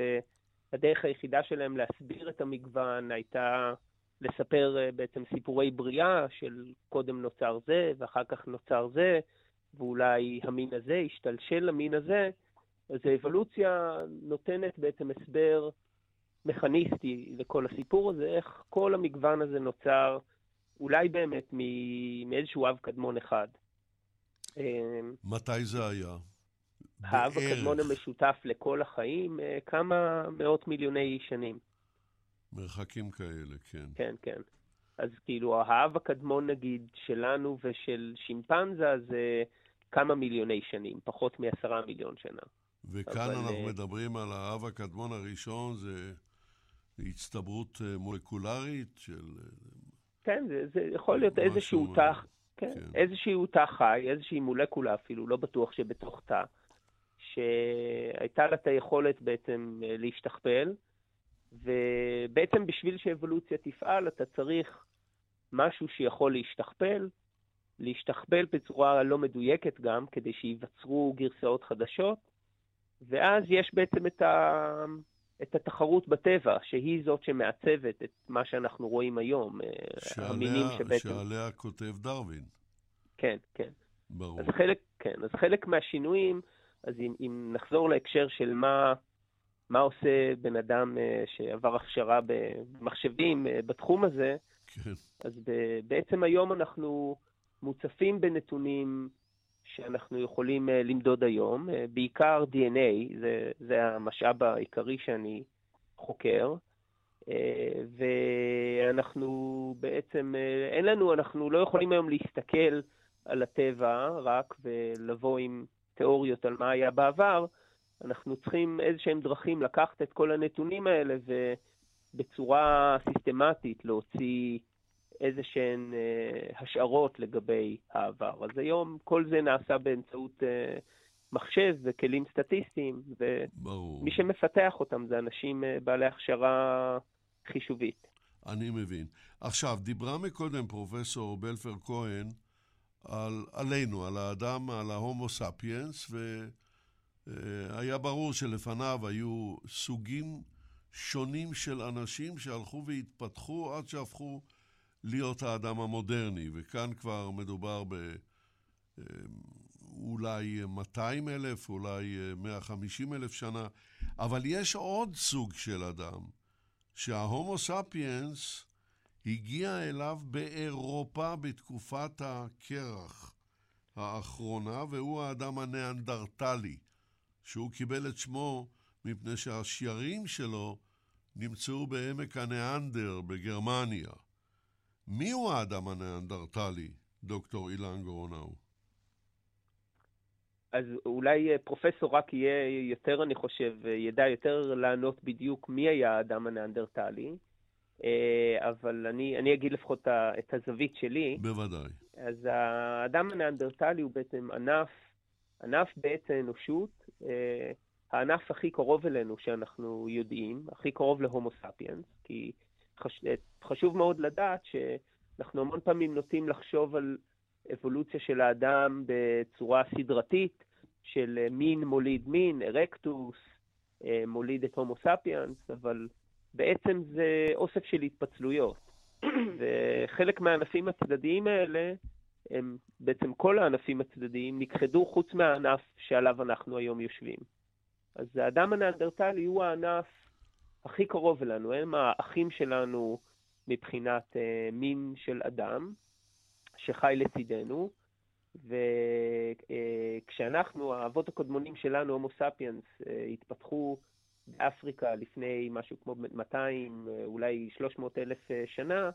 והדרך היחידה שלהם להסביר את המגוון הייתה לספר אה, בעצם סיפורי בריאה של קודם נוצר זה ואחר כך נוצר זה, ואולי המין הזה השתלשל למין הזה, אז האבולוציה נותנת בעצם הסבר מכניסטי לכל הסיפור הזה, איך כל המגוון הזה נוצר אולי באמת מאיזשהו אב קדמון אחד. אמ, מתי זה היה? האב הקדמון המשותף לכל החיים, אה, כמה מאות מיליוני שנים. מרחקים כאלה, כן. כן, כן. אז כאילו, האב הקדמון נגיד שלנו ושל שימפנזה זה כמה מיליוני שנים, פחות מעשרה מיליון שנה. וכאן אבל... אנחנו אה, מדברים על האב הקדמון הראשון, זה הצטברות אה, מולקולרית של... כן, זה, זה יכול להיות איזשהו תא, כן, כן. איזשהו תא חי, איזושהי מולקולה אפילו, לא בטוח שבתוך תא, שהייתה לה את היכולת בעצם אה, להשתכפל, ובעצם בשביל שאבולוציה תפעל, אתה צריך משהו שיכול להשתכפל, להשתכפל בצורה לא מדויקת גם, כדי שייווצרו גרסאות חדשות, ואז יש בעצם את, ה... את התחרות בטבע, שהיא זאת שמעצבת את מה שאנחנו רואים היום, אה, שעליה, המינים שבעצם... שעליה כותב דרווין. כן, כן. ברור. אז חלק, כן, אז חלק מהשינויים, אז אם, אם נחזור להקשר של מה, מה עושה בן אדם אה, שעבר הכשרה במחשבים אה, בתחום הזה, כן. אז בעצם היום אנחנו מוצפים בנתונים שאנחנו יכולים אה, למדוד היום, אה, בעיקר DNA, זה, זה המשאב העיקרי שאני חוקר, אה, ואנחנו בעצם, אין לנו, אנחנו לא יכולים היום להסתכל על הטבע רק ולבוא עם תיאוריות על מה היה בעבר, אנחנו צריכים איזה שהם דרכים לקחת את כל הנתונים האלה ובצורה סיסטמטית להוציא איזה שהן אה, השערות לגבי העבר. אז היום כל זה נעשה באמצעות אה, מחשב וכלים סטטיסטיים, ומי שמפתח אותם זה אנשים אה, בעלי הכשרה חישובית. אני מבין. עכשיו, דיברה מקודם פרופסור בלפר כהן על, עלינו, על האדם, על ההומו ספיאנס, והיה ברור שלפניו היו סוגים שונים של אנשים שהלכו והתפתחו עד שהפכו להיות האדם המודרני, וכאן כבר מדובר ב... אולי 200 אלף, אולי 150 אלף שנה, אבל יש עוד סוג של אדם, שההומו ספיאנס הגיע אליו באירופה בתקופת הקרח האחרונה, והוא האדם הניאנדרטלי, שהוא קיבל את שמו מפני שהשיירים שלו נמצאו בעמק הניאנדר בגרמניה. מיהו האדם הניאנדרטלי, דוקטור אילן גורנאו? אז אולי אה, פרופסור רק יהיה יותר, אני חושב, אה, ידע יותר לענות בדיוק מי היה האדם הניאנדרטלי, אה, אבל אני, אני אגיד לפחות את הזווית שלי. בוודאי. אז האדם הניאנדרטלי הוא בעצם ענף, ענף בעת האנושות, הענף הכי קרוב אלינו שאנחנו יודעים, הכי קרוב להומו ספיאנס, כי חש... חשוב מאוד לדעת שאנחנו המון פעמים נוטים לחשוב על אבולוציה של האדם בצורה סדרתית, של מין מוליד מין, ארקטוס, אה, מוליד את הומו ספיאנס, אבל בעצם זה אוסף של התפצלויות. וחלק מהענפים הצדדיים האלה, הם בעצם כל הענפים הצדדיים נכחדו חוץ מהענף שעליו אנחנו היום יושבים. אז האדם הניאנדרטלי הוא הענף הכי קרוב אלינו, הם האחים שלנו מבחינת אה, מין של אדם שחי לצידנו, וכשאנחנו, אה, האבות הקודמונים שלנו, הומו ספיאנס, אה, התפתחו באפריקה לפני משהו כמו 200, אה, אולי 300 אלף שנה,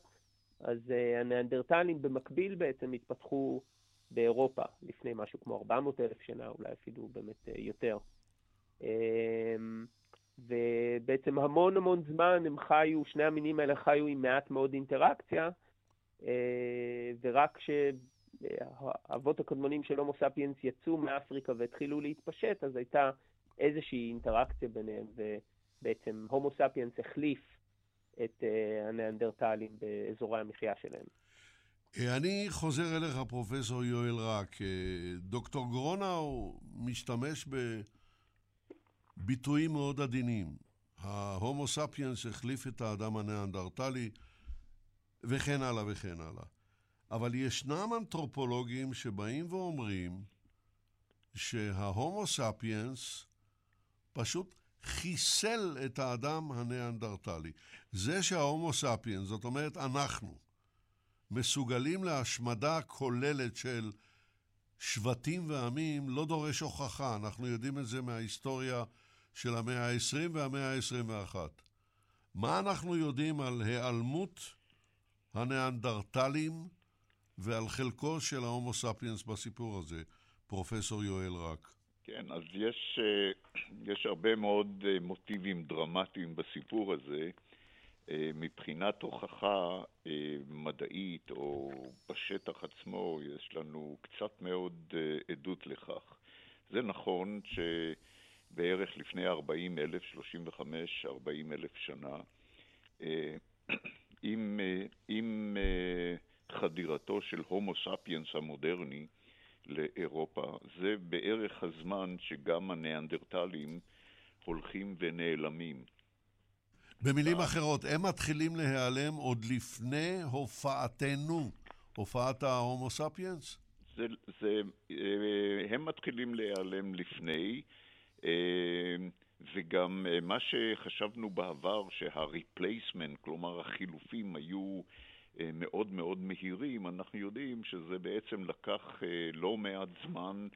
אז הניאנדרטלים במקביל בעצם התפתחו באירופה לפני משהו כמו 400 אלף שנה, אולי אפילו באמת יותר. ובעצם המון המון זמן הם חיו, שני המינים האלה חיו עם מעט מאוד אינטראקציה, אה, ורק כשהאבות הקדמונים של הומו ספיאנס יצאו מאפריקה והתחילו להתפשט, אז הייתה איזושהי אינטראקציה ביניהם, ובעצם הומו ספיאנס החליף את אה, הניאנדרטלים באזורי המחיה שלהם. אה, אני חוזר אליך, פרופסור יואל רק. דוקטור גרונאו משתמש ב... ביטויים מאוד עדינים. ההומו ספיאנס החליף את האדם הניאנדרטלי, וכן הלאה וכן הלאה. אבל ישנם אנתרופולוגים שבאים ואומרים שההומו ספיאנס פשוט חיסל את האדם הניאנדרטלי. זה שההומו ספיאנס, זאת אומרת אנחנו, מסוגלים להשמדה כוללת של שבטים ועמים, לא דורש הוכחה. אנחנו יודעים את זה מההיסטוריה של המאה ה-20 והמאה ה-21. מה אנחנו יודעים על היעלמות הניאנדרטלים ועל חלקו של ההומו ספיאנס בסיפור הזה, פרופסור יואל רק? כן, אז יש, אה, יש הרבה מאוד אה, מוטיבים דרמטיים בסיפור הזה. אה, מבחינת הוכחה מדעית או בשטח עצמו, יש לנו קצת מאוד עדות לכך. זה נכון ש... בערך לפני 40 אלף, 35, 40 אלף שנה, אה, עם, אה, עם אה, חדירתו של הומו ספיאנס המודרני לאירופה, זה בערך הזמן שגם הניאנדרטלים הולכים ונעלמים. במילים אחרות, הם מתחילים להיעלם עוד לפני הופעתנו, הופעת ההומו ספיאנס? זה, זה, הם מתחילים להיעלם לפני, וגם אה, מה שחשבנו בעבר, שה-replacement, כלומר החילופים היו אה, מאוד מאוד מהירים, אנחנו יודעים שזה בעצם לקח לא מעט זמן,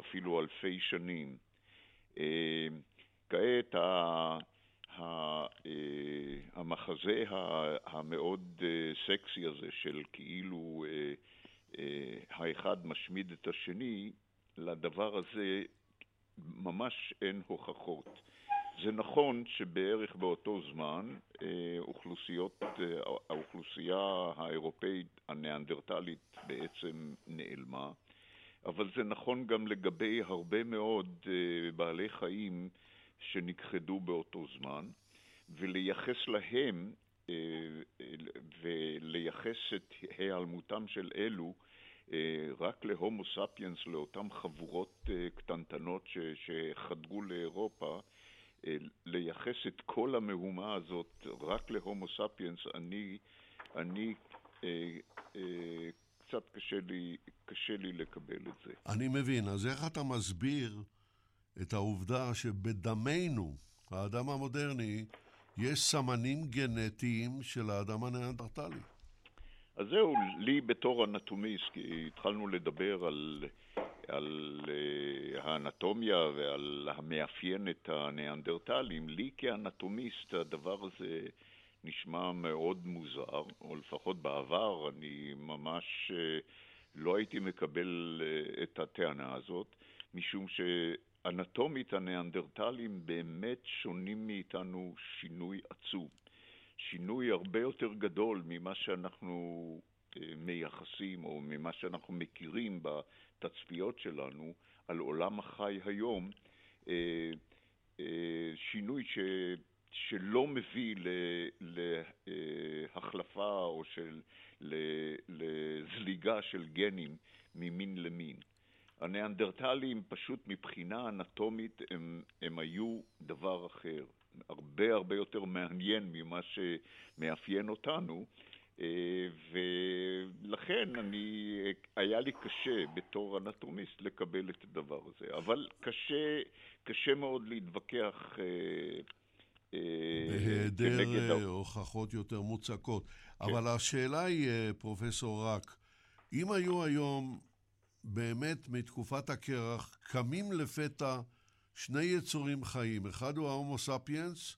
אפילו אלפי שנים. כעת המחזה המאוד סקסי הזה של כאילו האחד משמיד את השני, לדבר הזה ממש אין הוכחות. זה נכון שבערך באותו זמן אוכלוסיות, האוכלוסייה האירופאית הניאנדרטלית בעצם נעלמה, אבל זה נכון גם לגבי הרבה מאוד בעלי חיים שנכחדו באותו זמן, ולייחס להם ולייחס את היעלמותם של אלו רק להומו ספיאנס, לאותן חבורות קטנטנות שחדרו לאירופה, לייחס את כל המהומה הזאת רק להומו ספיאנס, אני, אני אה, אה, קצת קשה לי, קשה לי לקבל את זה. אני מבין, אז איך אתה מסביר את העובדה שבדמנו, האדם המודרני, יש סמנים גנטיים של האדם הניאנדרטלי? אז זהו, לי בתור אנטומיסט, כי התחלנו לדבר על על uh, האנטומיה ועל המאפיין את הניאנדרטלים, לי כאנטומיסט הדבר הזה נשמע מאוד מוזר, או לפחות בעבר אני ממש uh, לא הייתי מקבל uh, את הטענה הזאת, משום שאנטומית הניאנדרטלים באמת שונים מאיתנו שינוי עצום. שינוי הרבה יותר גדול ממה שאנחנו מייחסים או ממה שאנחנו מכירים התצפיות שלנו על עולם החי היום, אה, אה, שינוי ש, שלא מביא להחלפה או של, לזליגה של גנים ממין למין. הניאנדרטלים פשוט מבחינה אנטומית הם, הם היו דבר אחר, הרבה הרבה יותר מעניין ממה שמאפיין אותנו, אה, ולכן אני, היה לי קשה בתור אנטומיסט לקבל את הדבר הזה, אבל קשה, קשה מאוד להתווכח אה, אה, בהיעדר הוכחות יותר מוצקות. כן. אבל השאלה היא, פרופסור רק, אם היו היום באמת מתקופת הקרח קמים לפתע שני יצורים חיים, אחד הוא ההומו ספיאנס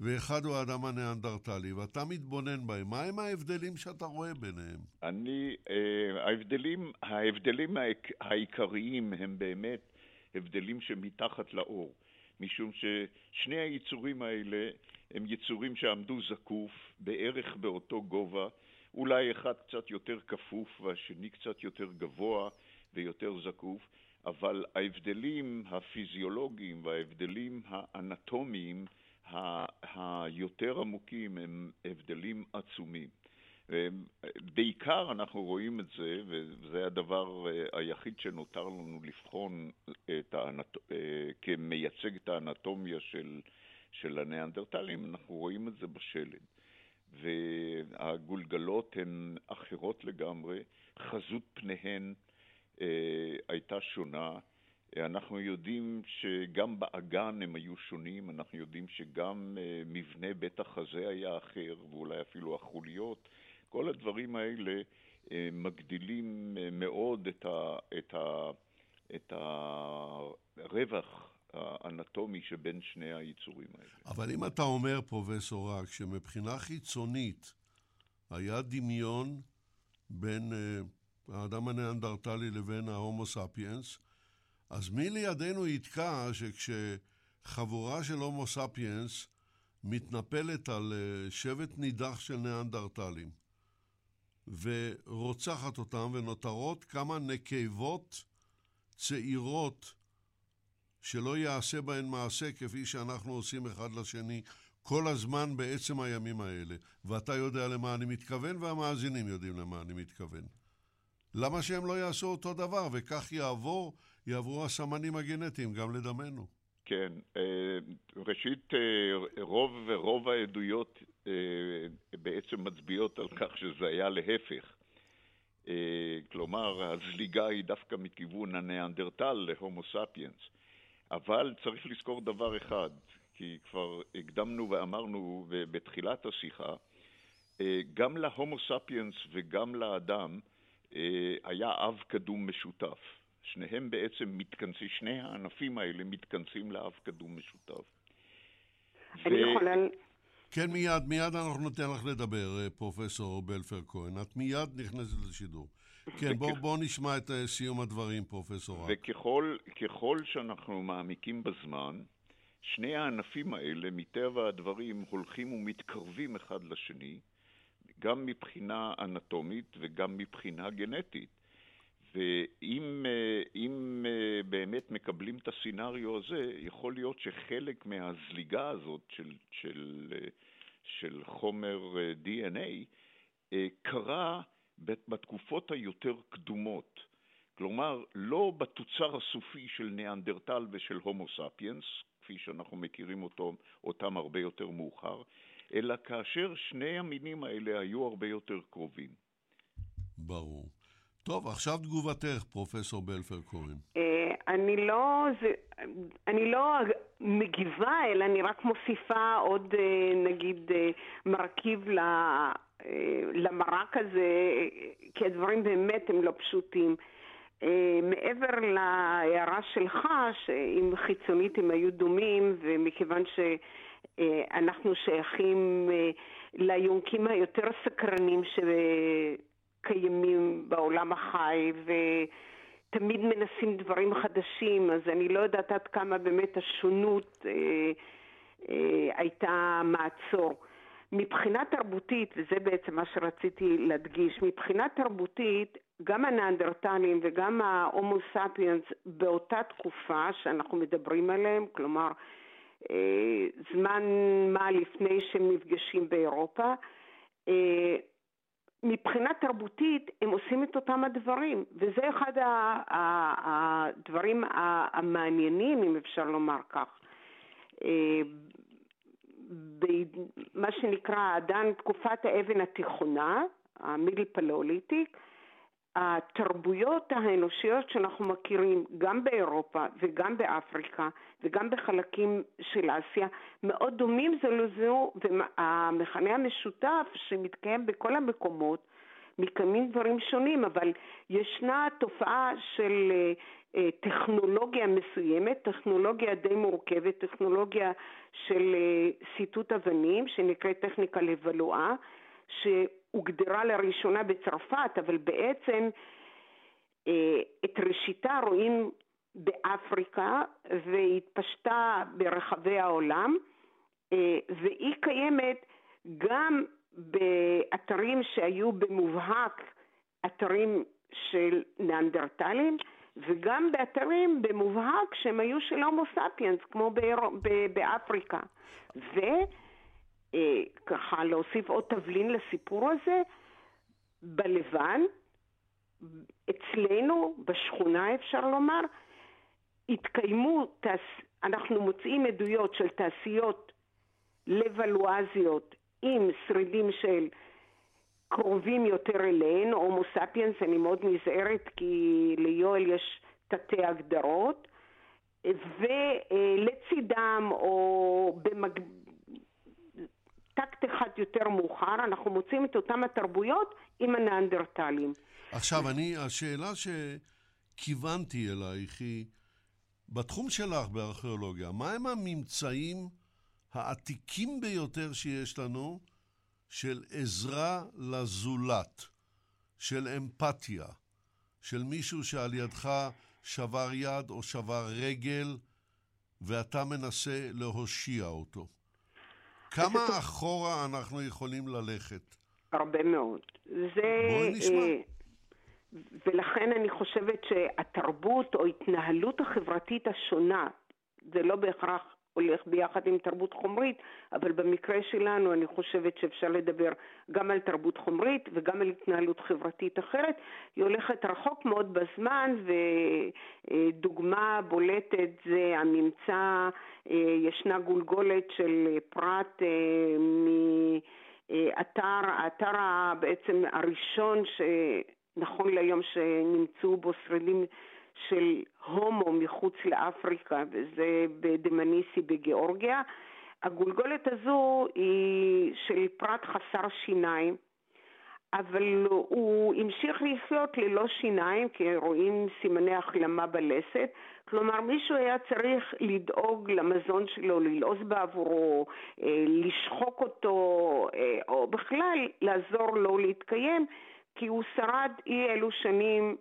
ואחד הוא האדם הניאנדרטלי, ואתה מתבונן בהם. מה הם ההבדלים שאתה רואה ביניהם? אני, אה, ההבדלים, ההבדלים העיקריים הם באמת הבדלים שמתחת לאור, משום ששני היצורים האלה הם יצורים שעמדו זקוף בערך באותו גובה, אולי אחד קצת יותר כפוף והשני קצת יותר גבוה ויותר זקוף, אבל ההבדלים הפיזיולוגיים וההבדלים האנטומיים היותר עמוקים הם הבדלים עצומים. בעיקר אנחנו רואים את זה, וזה הדבר אה, היחיד שנותר לנו לבחון את האנט... אה, כמייצג את האנטומיה של, של הניאנדרטלים, אנחנו רואים את זה בשלד. והגולגלות הן אחרות לגמרי, חזות פניהן הייתה שונה, אנחנו יודעים שגם באגן הם היו שונים, אנחנו יודעים שגם אה, מבנה בית החזה היה אחר, ואולי אפילו החוליות. כל הדברים האלה אה, מגדילים אה, מאוד את, ה, את, ה, את הרווח האנטומי שבין שני היצורים האלה. אבל אם אתה אומר, פרופסור רק, שמבחינה חיצונית היה דמיון בין האדם הניאנדרטלי לבין ההומו ספיאנס, אז מי לידינו יתקע שכשחבורה של הומו ספיאנס מתנפלת על אה, שבט נידח של ניאנדרטלים ורוצחת אותם ונותרות כמה נקבות צעירות שלא יעשה בהן מעשה כפי שאנחנו עושים אחד לשני כל הזמן בעצם הימים האלה. ואתה יודע למה אני מתכוון והמאזינים יודעים למה אני מתכוון. למה שהם לא יעשו אותו דבר וכך יעבור יעברו הסמנים הגנטיים גם לדמנו. כן, אה, ראשית, אה, רוב, רוב העדויות אה, בעצם מצביעות על כך שזה היה להפך. כלומר, הזליגה היא דווקא מכיוון הניאנדרטל להומו ספיאנס. אבל צריך לזכור דבר אחד, כי כבר הקדמנו ואמרנו בתחילת השיחה, גם להומו ספיאנס וגם לאדם היה אב קדום משותף. שניהם בעצם מתכנסים, שני הענפים האלה מתכנסים לאב קדום משותף. אני ו... יכולה... כן, מיד, מיד אנחנו ניתן לך לדבר, אה, פרופסור בלפר כהן. את מיד נכנסת לשידור. כן, בואו בוא נשמע את אה, סיום הדברים, פרופסור רק. וככל שאנחנו מעמיקים בזמן, שני הענפים האלה, מטבע הדברים, הולכים ומתקרבים אחד לשני, גם מבחינה אנטומית וגם מבחינה גנטית. ואם אם, באמת מקבלים את הסצנריו הזה, יכול להיות שחלק מהזליגה הזאת של, של, של חומר DNA קרה בתקופות היותר קדומות. כלומר, לא בתוצר הסופי של ניאנדרטל ושל הומו ספיאנס, כפי שאנחנו מכירים אותו, אותם הרבה יותר מאוחר, אלא כאשר שני המינים האלה היו הרבה יותר קרובים. ברור. טוב, עכשיו תגובתך, פרופסור בלפר כהן. אה, אני לא, זה, אני לא מגיבה, אלא אני רק מוסיפה עוד, אה, נגיד, אה, מרכיב למרק הזה, כי הדברים באמת הם לא פשוטים. מעבר להערה שלך, שאם חיצונית הם היו דומים, ומכיוון שאנחנו שייכים ליונקים היותר סקרנים שקיימים בעולם החי, ותמיד מנסים דברים חדשים, אז אני לא יודעת עד כמה באמת השונות אה, אה, הייתה מעצור. מבחינה תרבותית, וזה בעצם מה שרציתי להדגיש, מבחינה תרבותית, גם הנאנדרטלים וגם ההומו ספיאנס באותה תקופה שאנחנו מדברים עליהם, כלומר אה, זמן מה לפני שהם נפגשים באירופה, אה, מבחינה תרבותית הם עושים את אותם הדברים, וזה אחד הדברים המעניינים, אם אפשר לומר כך. אה, במה שנקרא עדיין תקופת האבן התיכונה, המידל פלאוליטיק, התרבויות האנושיות שאנחנו מכירים גם באירופה וגם באפריקה וגם בחלקים של אסיה מאוד דומים זה לזו והמכנה המשותף שמתקיים בכל המקומות מקיימים דברים שונים אבל ישנה תופעה של אה, טכנולוגיה מסוימת, טכנולוגיה די מורכבת, טכנולוגיה של אה, סיטוט אבנים שנקראת טכניקה לבלואה שהוגדרה לראשונה בצרפת, אבל בעצם אה, את ראשיתה רואים באפריקה והתפשטה ברחבי העולם, אה, והיא קיימת גם באתרים שהיו במובהק אתרים של ניאנדרטלים, וגם באתרים במובהק שהם היו של הומו ספיאנס, כמו באפריקה. ו... אה, להוסיף עוד תבלין לסיפור הזה, בלבן, אצלנו, בשכונה אפשר לומר, התקיימו, תעש... אנחנו מוצאים עדויות של תעשיות לבלואזיות עם שרידים של קרובים יותר אליהן, הומו ספיאנס, אני מאוד נזהרת כי ליואל יש תתי הגדרות, ולצידם או במג... טקט אחד יותר מאוחר, אנחנו מוצאים את אותם התרבויות עם הניאנדרטלים. עכשיו, אני, השאלה שכיוונתי אלייך היא, בתחום שלך בארכיאולוגיה, מהם הממצאים העתיקים ביותר שיש לנו של עזרה לזולת, של אמפתיה, של מישהו שעל ידך שבר יד או שבר רגל, ואתה מנסה להושיע אותו? כמה אחורה אנחנו יכולים ללכת? הרבה מאוד. זה... בואי נשמע. אה, ולכן אני חושבת שהתרבות או ההתנהלות החברתית השונה, זה לא בהכרח הולך ביחד עם תרבות חומרית, אבל במקרה שלנו אני חושבת שאפשר לדבר גם על תרבות חומרית וגם על התנהלות חברתית אחרת. היא הולכת רחוק מאוד בזמן, ודוגמה בולטת זה הממצא, ישנה גולגולת של פרט אה, מאתר, האתר בעצם הראשון שנכון להיום שנמצאו בו שרידים של הומו מחוץ לאפריקה, וזה בדמניסי בגיאורגיה. הגולגולת הזו היא של פרט חסר שיניים. אבל הוא המשיך לחיות ללא שיניים, כי רואים סימני החלמה בלסת. כלומר, מישהו היה צריך לדאוג למזון שלו, ללעוס בעבורו, אה, לשחוק אותו, אה, או בכלל לעזור לו להתקיים, כי הוא שרד אי אלו שנים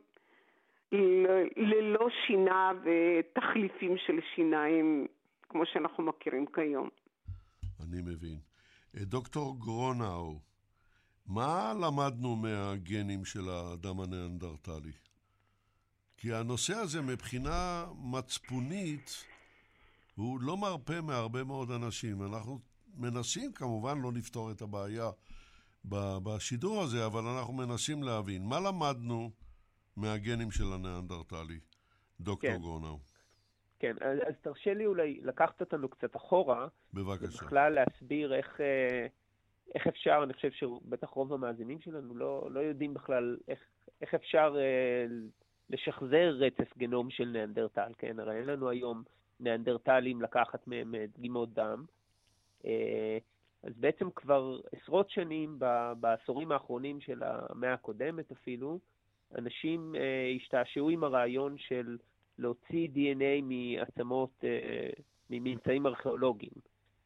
ללא שינה ותחליפים של שיניים, כמו שאנחנו מכירים כיום. אני מבין. דוקטור גרונאו, מה למדנו מהגנים של האדם הניאנדרטלי? כי הנושא הזה מבחינה מצפונית הוא לא מרפה מהרבה מאוד אנשים. אנחנו מנסים כמובן לא לפתור את הבעיה בשידור הזה, אבל אנחנו מנסים להבין. מה למדנו מהגנים של הניאנדרטלי, דוקטור כן. גרונאו? כן, אז, אז תרשה לי אולי לקחת אותנו קצת אחורה. בבקשה. ובכלל להסביר איך... אה, איך אפשר, אני חושב שבטח רוב המאזינים שלנו לא, לא יודעים בכלל איך, איך אפשר אה, לשחזר רצף גנום של ניאנדרטל, כן? הרי אין לנו היום ניאנדרטלים לקחת מהם אה, דגימות דם. אה, אז בעצם כבר עשרות שנים, בעשורים האחרונים של המאה הקודמת אפילו, אנשים אה, השתעשעו עם הרעיון של להוציא DNA מעצמות, אה, מממצאים ארכיאולוגיים.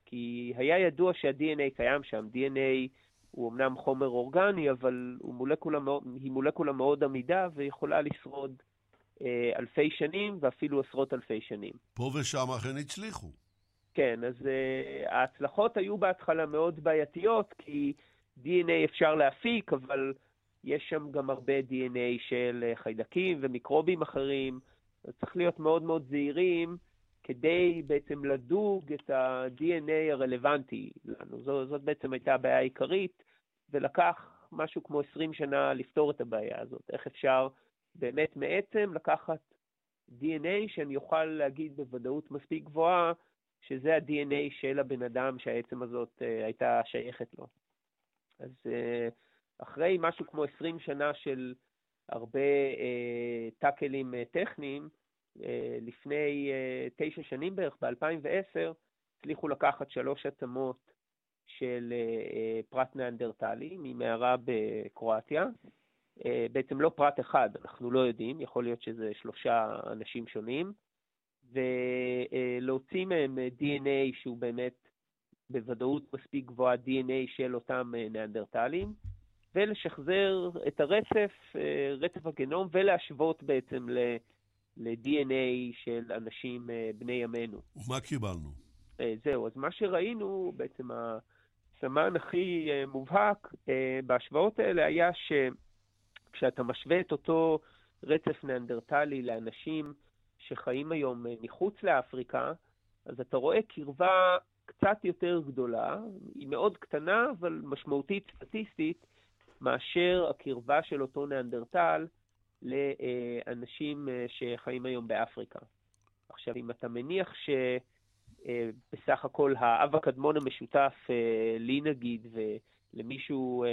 כי היה ידוע שה-DNA קיים שם. DNA הוא אמנם חומר אורגני, אבל הוא מולקולה היא מולקולה מאוד עמידה ויכולה לשרוד אה, אלפי שנים ואפילו עשרות אלפי שנים. פה ושם אכן הצליחו. כן, אז אה, ההצלחות היו בהתחלה מאוד בעייתיות, כי DNA אפשר להפיק, אבל יש שם גם הרבה DNA של אה, חיידקים ומיקרובים אחרים, אז צריך להיות מאוד מאוד זהירים. כדי בעצם לדוג את ה-DNA הרלוונטי לנו. זו, זאת בעצם הייתה הבעיה העיקרית, ולקח משהו כמו 20 שנה לפתור את הבעיה הזאת. איך אפשר באמת מעצם לקחת DNA שאני אוכל להגיד בוודאות מספיק גבוהה שזה ה-DNA של הבן אדם שהעצם הזאת uh, הייתה שייכת לו. אז uh, אחרי משהו כמו 20 שנה של הרבה uh, טאקלים טכניים, אה, לפני אה, תשע שנים בערך, ב-2010, הצליחו לקחת שלוש עצמות של אה, פרט ניאנדרטלי ממערה בקרואטיה. בעצם לא פרט אחד, אנחנו לא יודעים, יכול להיות שזה שלושה אנשים שונים, ולהוציא מהם DNA שהוא באמת בוודאות מספיק גבוהה DNA של אותם ניאנדרטלים, ולשחזר את הרצף, רצף הגנום, ולהשוות בעצם. ל-DNA של אנשים אה, בני ימינו. ומה קיבלנו? אה, זהו, אז מה שראינו, בעצם הסמן הכי אה, מובהק בהשוואות האלה היה שכשאתה משווה את אותו רצף ניאנדרטלי לאנשים שחיים היום מחוץ לאפריקה, אז אתה רואה קרבה קצת יותר גדולה, היא מאוד קטנה, אבל משמעותית סטטיסטית, מאשר הקרבה של אותו ניאנדרטל לאנשים אה, שחיים היום באפריקה. עכשיו, אם אתה מניח שבסך אה, הכל האב הקדמון המשותף, אה, לי נגיד, ולמישהו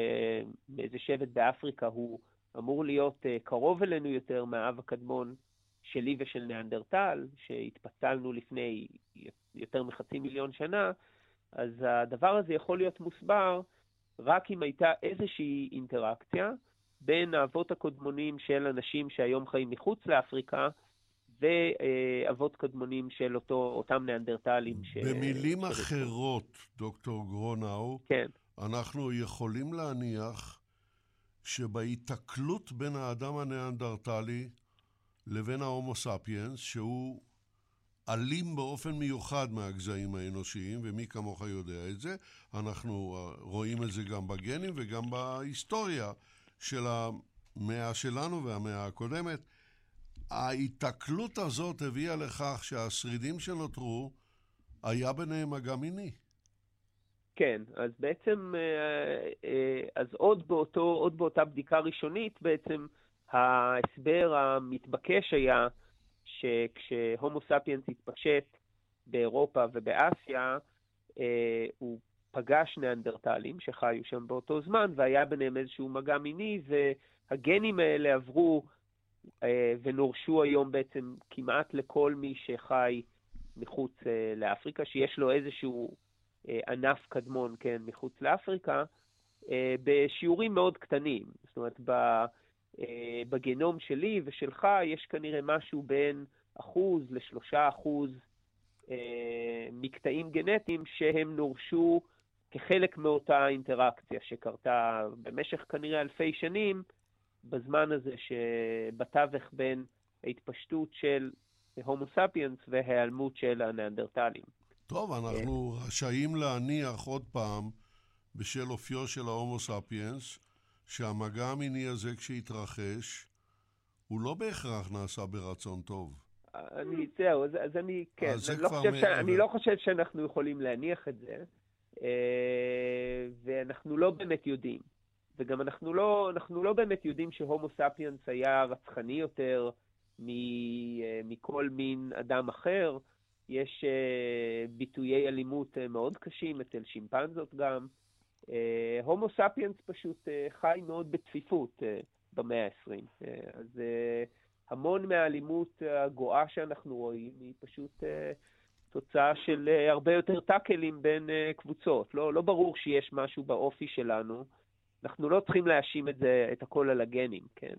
מאיזה שבט באפריקה, הוא אמור להיות קרוב אלינו יותר מהאב הקדמון שלי ושל ניאנדרטל, שהתפצלנו לפני יותר מחצי מיליון שנה, אז הדבר הזה יכול להיות מוסבר רק אם הייתה איזושהי אינטראקציה בין האבות הקודמונים של אנשים שהיום חיים מחוץ לאפריקה, ואבות קדמונים של אותו, אותם ניאנדרטלים. ש... במילים אחרות, דוקטור גרונאו, כן. אנחנו יכולים להניח שבהיתקלות בין האדם הניאנדרטלי לבין ההומו ספיאנס, שהוא אלים באופן מיוחד מהגזעים האנושיים, ומי כמוך יודע את זה, אנחנו רואים את זה גם בגנים וגם בהיסטוריה. של המאה שלנו והמאה הקודמת, ההיתקלות הזאת הביאה לכך שהשרידים שנותרו, היה ביניהם מגע מיני. כן, אז בעצם, אה, אה, אז עוד, באותו, עוד באותה בדיקה ראשונית, בעצם ההסבר המתבקש היה שכשהומו ספיאנס התפשט באירופה ובאסיה, אה, הוא פגש ניאנדרטלים שחיו שם באותו זמן, והיה ביניהם איזשהו מגע מיני, והגנים האלה עברו אה, ונורשו היום בעצם כמעט לכל מי שחי מחוץ אה, לאפריקה, שיש לו איזשהו ענף קדמון, כן, מחוץ לאפריקה, בשיעורים מאוד קטנים. זאת אומרת, בגנום שלי ושלך יש כנראה משהו בין אחוז לשלושה אחוז מקטעים גנטיים שהם נורשו כחלק מאותה אינטראקציה שקרתה במשך כנראה אלפי שנים, בזמן הזה שבתווך בין ההתפשטות של הומו ספיאנס והיעלמות של הניאנדרטלים. טוב, אנחנו רשאים להניח עוד פעם, בשל אופיו של ההומו ספיאנס, שהמגע המיני הזה כשהתרחש, הוא לא בהכרח נעשה ברצון טוב. אני, זהו, אז, אז אני, כן, אז אני, לא חושב ש... אני לא חושב שאנחנו יכולים להניח את זה, אה, ואנחנו לא באמת יודעים. וגם אנחנו לא, אנחנו לא באמת יודעים שהומו ספיאנס היה רצחני יותר אה, מכל מין אדם אחר. יש uh, ביטויי אלימות מאוד קשים אצל שימפנזות גם. הומו ספיאנס פשוט uh, חי מאוד בצפיפות uh, במאה ה-20. Uh, אז uh, המון מהאלימות הגואה שאנחנו רואים היא פשוט תוצאה של הרבה יותר טאקלים בין קבוצות. לא, לא ברור שיש משהו באופי שלנו. אנחנו לא צריכים להאשים את זה, את הכל על הגנים, כן?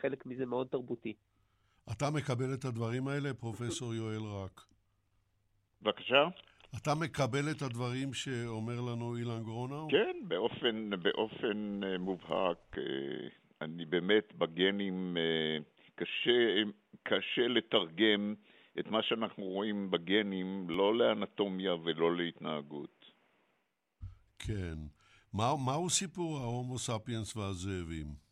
חלק מזה מאוד תרבותי. אתה מקבל את הדברים האלה, פרופסור יואל רק? בבקשה? אתה מקבל את הדברים שאומר לנו אילן גרונאו? כן, באופן, באופן uh, מובהק. Uh, אני באמת בגנים, uh, קשה, קשה לתרגם את מה שאנחנו רואים בגנים, לא לאנטומיה ולא להתנהגות. כן. מה, מהו סיפור ההומו ספיאנס והזאבים?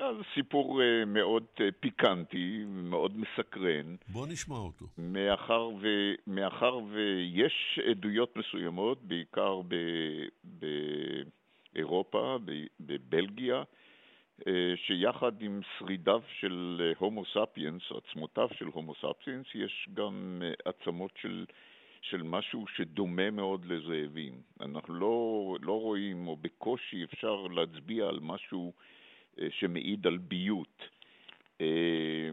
זה סיפור uh, מאוד uh, פיקנטי, מאוד מסקרן. בוא נשמע אותו. מאחר, ו, מאחר ויש עדויות מסוימות, בעיקר ב, באירופה, בבלגיה, uh, שיחד עם שרידיו של הומו ספיאנס, עצמותיו של הומו ספיאנס, יש גם עצמות של... של משהו שדומה מאוד לזאבים. אנחנו לא, לא רואים, או בקושי אפשר להצביע על משהו אה, שמעיד על ביות אה,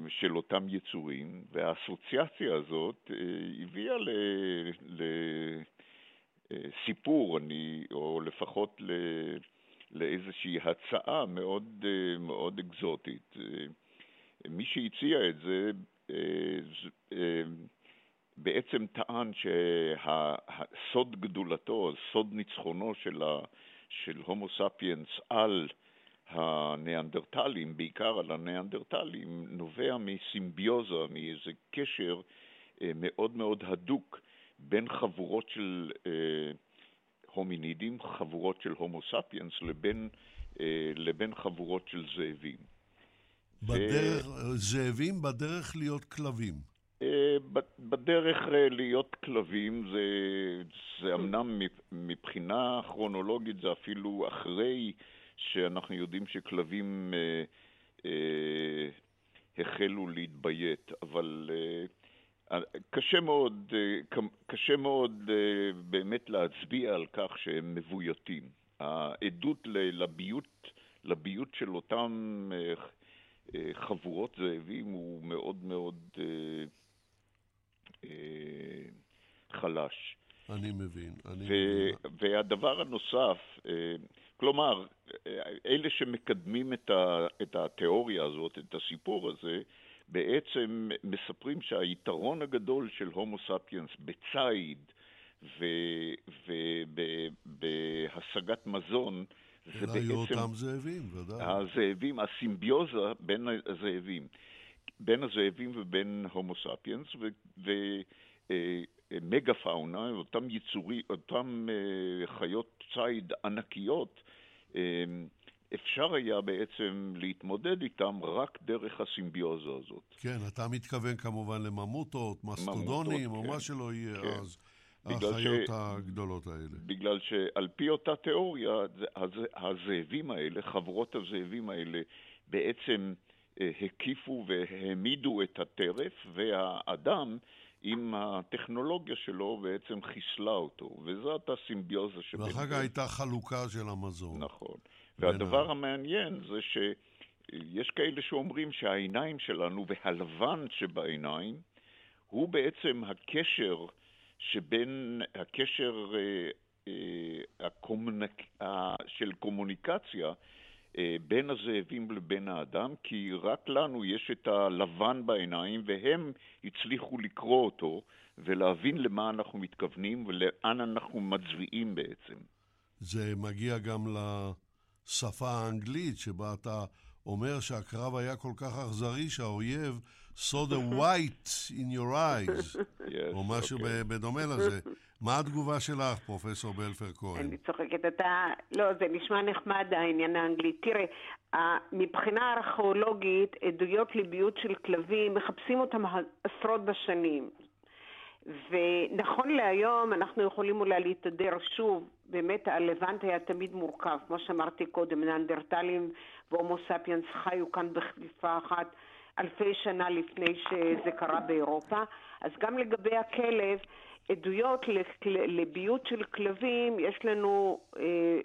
של אותם יצורים, והאסוציאציה הזאת אה, הביאה לסיפור, אני, או לפחות. לאיזושהי הצעה מאוד, מאוד אקזוטית. מי שהציע את זה בעצם טען שהסוד גדולתו, סוד ניצחונו של, ה, של הומו ספיאנס על הניאנדרטלים, בעיקר על הניאנדרטלים, נובע מסימביוזה, מאיזה קשר אה, מאוד מאוד הדוק בין חבורות של אה, הומינידים, חבורות של הומו ספיאנס, לבין, אה, לבין חבורות של זאבים. בדרך, ו... זאבים בדרך להיות כלבים. בדרך להיות כלבים זה, זה אמנם מבחינה כרונולוגית זה אפילו אחרי שאנחנו יודעים שכלבים אה, אה, החלו להתביית, אבל אה, קשה מאוד, אה, קשה מאוד אה, באמת להצביע על כך שהם מבויתים. העדות לביות, לביות של אותם אה, אה, חבורות זאבים הוא מאוד מאוד אה, אה, חלש. אני מבין. אני ו- מבין. והדבר הנוסף, אה, כלומר, אלה שמקדמים את, ה, את התיאוריה הזאת, את הסיפור הזה, בעצם מספרים שהיתרון הגדול של הומו ספיאנס בציד ובהשגת מזון זה בעצם... אלא היו אותם זאבים, ודאי. הזאבים, הסימביוזה בין הזאבים. בין הזאבים ובין הומו ספיאנס, ומגה פאונה, אותם יצורי, אותם אה, חיות ציד ענקיות, אמ, אפשר היה בעצם להתמודד איתם רק דרך הסימביוזה הזאת. כן, אתה מתכוון כמובן לממוטות, מסטודונים, או כן, מה שלא יהיה כן. אז. החיות ש... הגדולות האלה. בגלל שעל פי אותה תיאוריה, הזאבים האלה, חברות הזאבים האלה, בעצם אה, הקיפו והעמידו את הטרף, והאדם עם הטכנולוגיה שלו בעצם חיסלה אותו, וזאת הסימביוזה שבין... ואחר כך הייתה חלוקה של המזון. נכון. והדבר המעניין זה שיש כאלה שאומרים שהעיניים שלנו והלבן שבעיניים הוא בעצם הקשר שבין, הקשר אה, הקומונק... של קומוניקציה בין הזאבים לבין האדם, כי רק לנו יש את הלבן בעיניים, והם הצליחו לקרוא אותו ולהבין למה אנחנו מתכוונים ולאן אנחנו מצביעים בעצם. זה מגיע גם לשפה האנגלית, שבה אתה אומר שהקרב היה כל כך אכזרי שהאויב saw the white in your eyes, yes, או משהו okay. בדומה לזה. מה התגובה שלך, פרופסור בלפר כהן? אני צוחקת, אתה... לא, זה נשמע נחמד העניין האנגלי. תראה, מבחינה ארכיאולוגית, עדויות לביוט של כלבים, מחפשים אותם עשרות בשנים. ונכון להיום אנחנו יכולים אולי להתהדר שוב, באמת הלבנט היה תמיד מורכב, כמו שאמרתי קודם, נאנדרטלים והומו ספיאנס חיו כאן בחליפה אחת אלפי שנה לפני שזה קרה באירופה, אז גם לגבי הכלב, עדויות לביוט של כלבים יש לנו אה,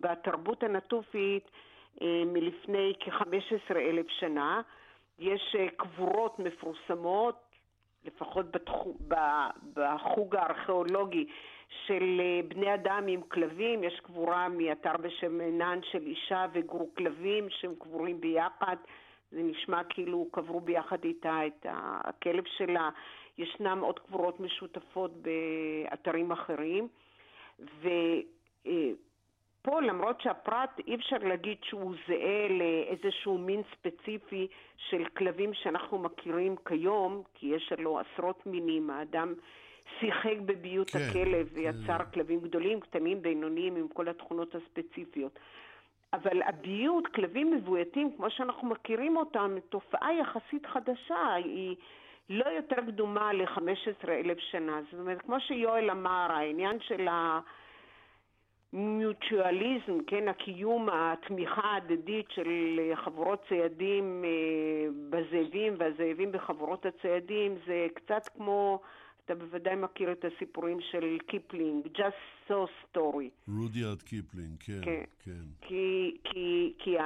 בתרבות הנטופית אה, מלפני כ-15 אלף שנה. יש אה, קבורות מפורסמות, לפחות בתחו, בחוג הארכיאולוגי של אה, בני אדם עם כלבים, יש קבורה מאתר בשם עינן של אישה וגרו כלבים שהם קבורים ביחד. זה נשמע כאילו קברו ביחד איתה את הכלב שלה. ישנם עוד קבורות משותפות באתרים אחרים. ופה, למרות שהפרט, אי אפשר להגיד שהוא זהה לאיזשהו מין ספציפי של כלבים שאנחנו מכירים כיום, כי יש לו עשרות מינים. האדם שיחק בביות כן, הכלב ויצר כן. כלבים גדולים, קטנים, בינוניים, עם כל התכונות הספציפיות. אבל הביוט, כלבים מבויתים, כמו שאנחנו מכירים אותם, תופעה יחסית חדשה, היא לא יותר קדומה ל-15 אלף שנה. זאת אומרת, כמו שיואל אמר, העניין של ה mutualism, כן, הקיום, התמיכה ההדדית של חבורות ציידים אה, בזאבים והזאבים בחבורות הציידים, זה קצת כמו... אתה בוודאי מכיר את הסיפורים של קיפלינג, Just So Story. רודיארד קיפלינג, כן, כן. כן. כי, כי, כי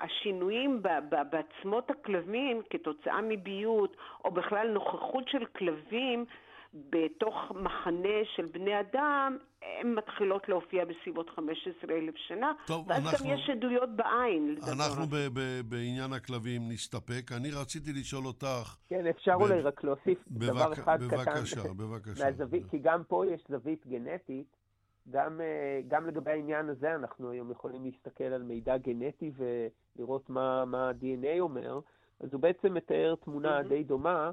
השינויים בעצמות הכלבים כתוצאה מביוט, או בכלל נוכחות של כלבים, בתוך מחנה של בני אדם, הן מתחילות להופיע בסביבות 15 אלף שנה, טוב, ואז אנחנו, גם יש עדויות בעין. אנחנו ב- ב- בעניין הכלבים נסתפק. אני רציתי לשאול אותך... כן, אפשר ב- אולי רק להוסיף בבק... דבר אחד בבקשה, קטן. בבקשה, בבקשה. מהזווית, כי גם פה יש זווית גנטית. גם, אה, גם לגבי העניין הזה אנחנו היום יכולים להסתכל על מידע גנטי ולראות מה, מה ה-DNA אומר. אז הוא בעצם מתאר תמונה mm-hmm. די דומה,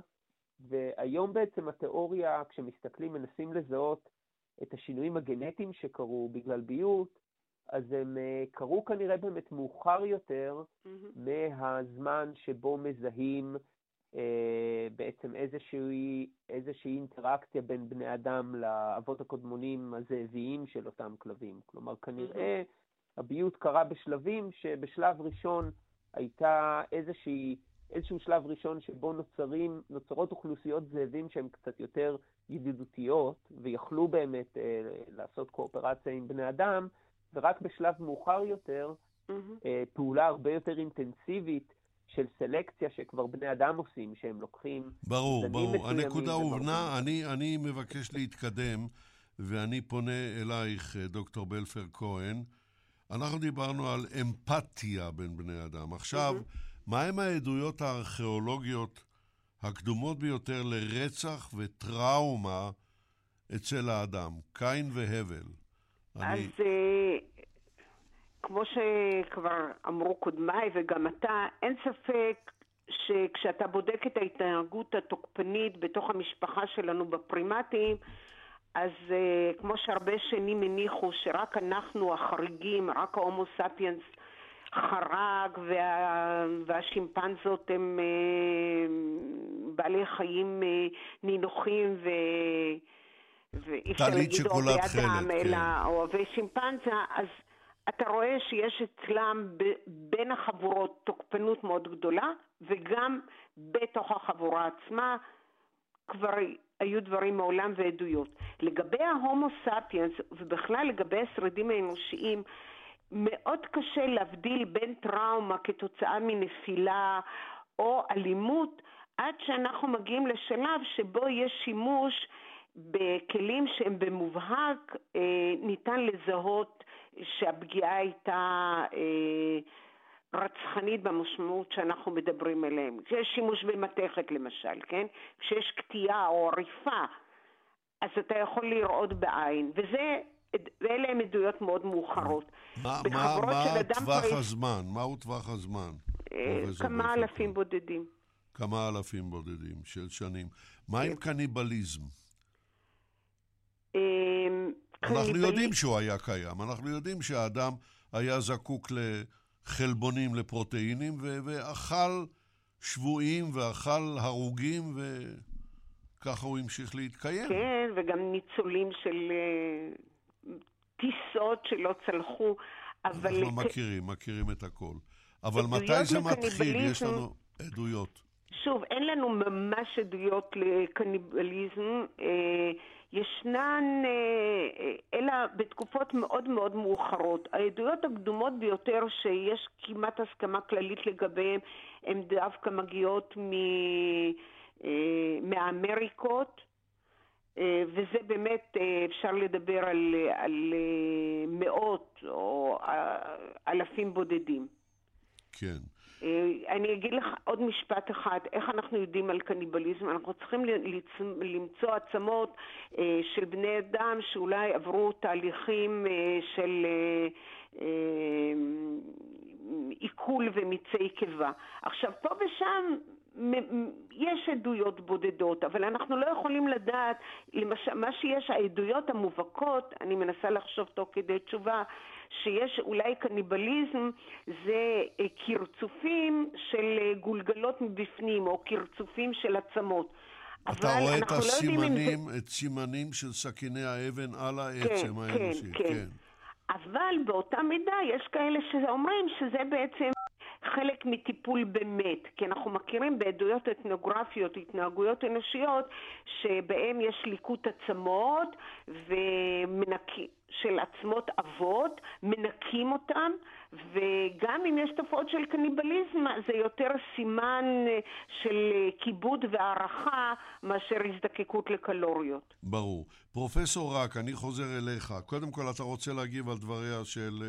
והיום בעצם התיאוריה, כשמסתכלים, מנסים לזהות את השינויים הגנטיים שקרו בגלל ביות, אז הם אה, קרו כנראה באמת מאוחר יותר mm-hmm. מהזמן שבו מזהים אה, בעצם איזושהי, איזושהי אינטראקציה בין בני אדם לאבות הקודמונים הזאביים של אותם כלבים. כלומר, כנראה mm-hmm. הביות קרה בשלבים שבשלב ראשון הייתה איזושהי איזשהו שלב ראשון שבו נוצרים, נוצרות אוכלוסיות זאבים שהן קצת יותר ידידותיות, ויכלו באמת אה, לעשות קואופרציה עם בני אדם, ורק בשלב מאוחר יותר, mm-hmm. אה, פעולה הרבה יותר אינטנסיבית של סלקציה שכבר בני אדם עושים, שהם לוקחים... ברור, ברור. הנקודה הובנה, אני, אני מבקש להתקדם, ואני פונה אלייך, אה, דוקטור בלפר כהן. אנחנו דיברנו על אמפתיה בין בני אדם. עכשיו, mm-hmm. מהם העדויות הארכיאולוגיות הקדומות ביותר לרצח וטראומה אצל האדם? קין והבל. אז אני... אה, כמו שכבר אמרו קודמיי וגם אתה, אין ספק שכשאתה בודק את ההתנהגות התוקפנית בתוך המשפחה שלנו בפרימטים, אז uh, כמו שהרבה שנים הניחו שרק אנחנו החריגים, רק ההומו ספיאנס חרג וה, והשימפנזות הם אה, בעלי חיים אה, נינוחים ו... ואי אפשר להגיד אוהבי אדם, כן. אלא אוהבי שימפנזה, אז אתה רואה שיש אצלם ב- בין החבורות תוקפנות מאוד גדולה, וגם בתוך החבורה עצמה כבר היו דברים מעולם ועדויות. לגבי ההומו ספיאנס, ובכלל לגבי השרידים האנושיים, מאוד קשה להבדיל בין טראומה כתוצאה מנפילה או אלימות עד שאנחנו מגיעים לשלב שבו יש שימוש בכלים שהם במובהק אה, ניתן לזהות שהפגיעה הייתה אה, רצחנית במשמעות שאנחנו מדברים עליהם. כשיש שימוש במתכת למשל, כן? כשיש קטיעה או עריפה, אז אתה יכול לראות בעין, וזה, ואלה הן עדויות מאוד מאוחרות. מה, מה, מה טווח פריט- הזמן? מהו טווח הזמן? אה, כמה? אלפים בודדים. כמה אלפים בודדים של שנים. מה עם קניבליזם? אמ, אנחנו יודעים שהוא היה קיים, אנחנו יודעים שהאדם היה זקוק לחלבונים, לפרוטאינים, ואכל שבויים ואכל הרוגים, וככה הוא המשיך להתקיים. כן, וגם ניצולים של אה, טיסות שלא צלחו, אבל... אנחנו מכירים, מכירים את הכל. אבל מתי זה מתחיל? יש לנו עדויות. שוב, אין לנו ממש עדויות לקניבליזם. אה, ישנן, אה, אה, אלא בתקופות מאוד מאוד מאוחרות. העדויות הקדומות ביותר שיש כמעט הסכמה כללית לגביהן, הן דווקא מגיעות מ, אה, מהאמריקות. אה, וזה באמת, אה, אפשר לדבר על, על אה, מאות או אלפים בודדים. כן. אני אגיד לך עוד משפט אחד, איך אנחנו יודעים על קניבליזם? אנחנו צריכים למצוא עצמות של בני אדם שאולי עברו תהליכים של עיכול ומיצי קיבה. עכשיו, פה ושם יש עדויות בודדות, אבל אנחנו לא יכולים לדעת, למשל, מה שיש, העדויות המובהקות, אני מנסה לחשוב תוך כדי תשובה, שיש אולי קניבליזם זה אה, קרצופים של אה, גולגלות מבפנים, או קרצופים של עצמות. אתה רואה את לא זה... הסימנים, את סימנים של סכיני האבן על העצם כן, האנושי. כן, כן. אבל באותה מידה יש כאלה שאומרים שזה בעצם חלק מטיפול במת, כי אנחנו מכירים בעדויות אתנוגרפיות, התנהגויות אנושיות, שבהם יש ליקוט עצמות ומנקים, של עצמות אבות, מנקים אותם, וגם אם יש תופעות של קניבליזם, זה יותר סימן אה, של אה, כיבוד והערכה מאשר הזדקקות לקלוריות. ברור. פרופסור רק, אני חוזר אליך. קודם כל, אתה רוצה להגיב על דבריה של,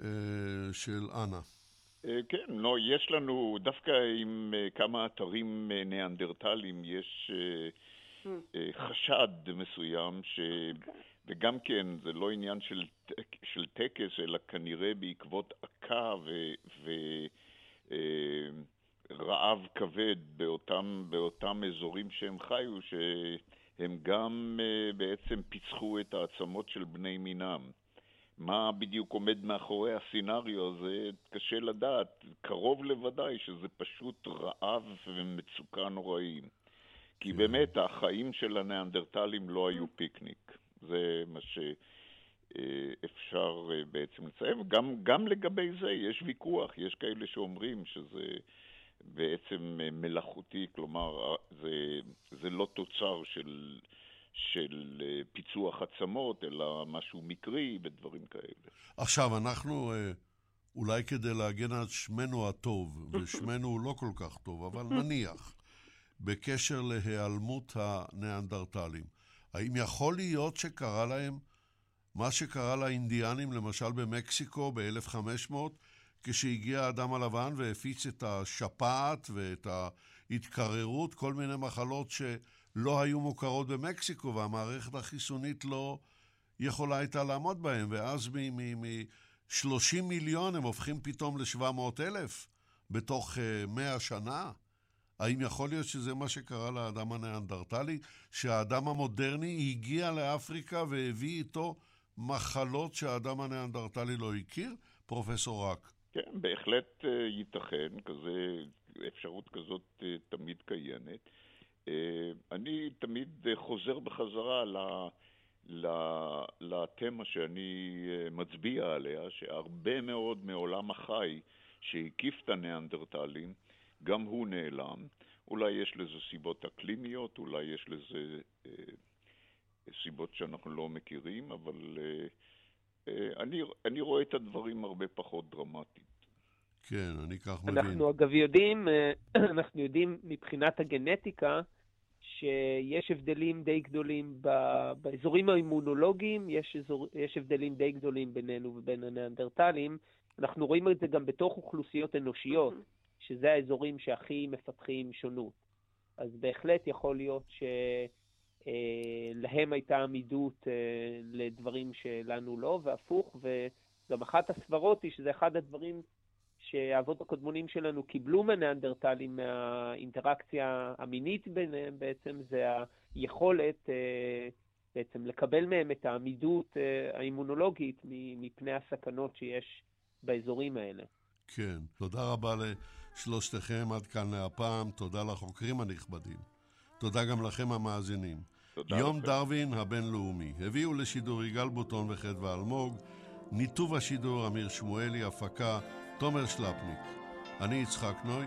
אה, של אנה. אה, כן, לא, יש לנו, דווקא עם אה, כמה אתרים אה, ניאנדרטליים, יש אה, חשד מסוים, ש... וגם כן, זה לא עניין של, של טקס, אלא כנראה בעקבות עקה ו... ו רעב כבד באותם, באותם אזורים שהם חיו, שהם גם בעצם פיצחו את העצמות של בני מינם. מה בדיוק עומד מאחורי הסצנריו הזה, קשה לדעת. קרוב לוודאי שזה פשוט רעב ומצוקה נוראיים. כי באמת, החיים של הניאנדרטלים לא היו פיקניק. זה מה שאפשר אה, בעצם לציין. גם, גם לגבי זה יש ויכוח. יש כאלה שאומרים שזה בעצם אה, מלאכותי, כלומר, אה, זה, זה לא תוצר של... של אה, פיצוח עצמות, אלא משהו מקרי ודברים כאלה. עכשיו, אנחנו, אה, אולי כדי להגן על שמנו הטוב, ושמנו הוא לא כל כך טוב, אבל נניח, בקשר להיעלמות הניאנדרטלים, האם יכול להיות שקרה להם מה שקרה לאינדיאנים, למשל במקסיקו ב-1500, כשהגיע האדם הלבן והפיץ את השפעת ואת ההתקררות, כל מיני מחלות שלא היו מוכרות במקסיקו, והמערכת החיסונית לא יכולה הייתה לעמוד בהן, ואז מ-30 מיליון הם הופכים פתאום ל-700 אלף בתוך uh, 100 שנה? האם יכול להיות שזה מה שקרה לאדם הניאנדרטלי? שהאדם המודרני הגיע לאפריקה והביא איתו מחלות שהאדם הניאנדרטלי לא הכיר? פרופסור רק. כן, בהחלט uh, ייתכן, כזה, אפשרות כזאת uh, תמיד קיימת. Uh, אני תמיד uh, חוזר בחזרה ל... לתמה שאני מצביע עליה, שהרבה מאוד מעולם החי שהקיף את הניאנדרטלים, גם הוא נעלם. אולי יש לזה סיבות אקלימיות, אולי יש לזה אה, סיבות שאנחנו לא מכירים, אבל אה, אה, אני, אני רואה את הדברים הרבה פחות דרמטית. כן, אני כך מבין. אנחנו אגב יודעים, אנחנו יודעים מבחינת הגנטיקה, שיש הבדלים די גדולים באזורים האימונולוגיים, יש, אזור, יש הבדלים די גדולים בינינו ובין הניאנדרטלים. אנחנו רואים את זה גם בתוך אוכלוסיות אנושיות, שזה האזורים שהכי מפתחים שונות. אז בהחלט יכול להיות שלהם הייתה עמידות אה, לדברים שלנו לא, והפוך, וגם אחת הסברות היא שזה אחד הדברים שהאבות הקודמונים שלנו קיבלו מהניאנדרטלים, מהאינטראקציה המינית ביניהם בעצם, זה היכולת אה, בעצם לקבל מהם את העמידות אה, האימונולוגית מפני הסכנות שיש באזורים האלה. כן, תודה רבה לשלושתכם עד כאן להפעם, תודה לחוקרים הנכבדים. תודה גם לכם המאזינים. יום לכם. דרווין הבינלאומי. הביאו לשידור יגאל בוטון וחדווה אלמוג, ניתוב השידור אמיר שמואלי, הפקה תומר שלפניק. אני יצחק נוי.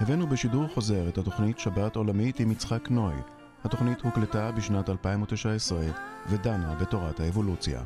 הבאנו בשידור חוזר את התוכנית שבת עולמית עם יצחק נוי. התוכנית הוקלטה בשנת 2019 ודנה בתורת האבולוציה.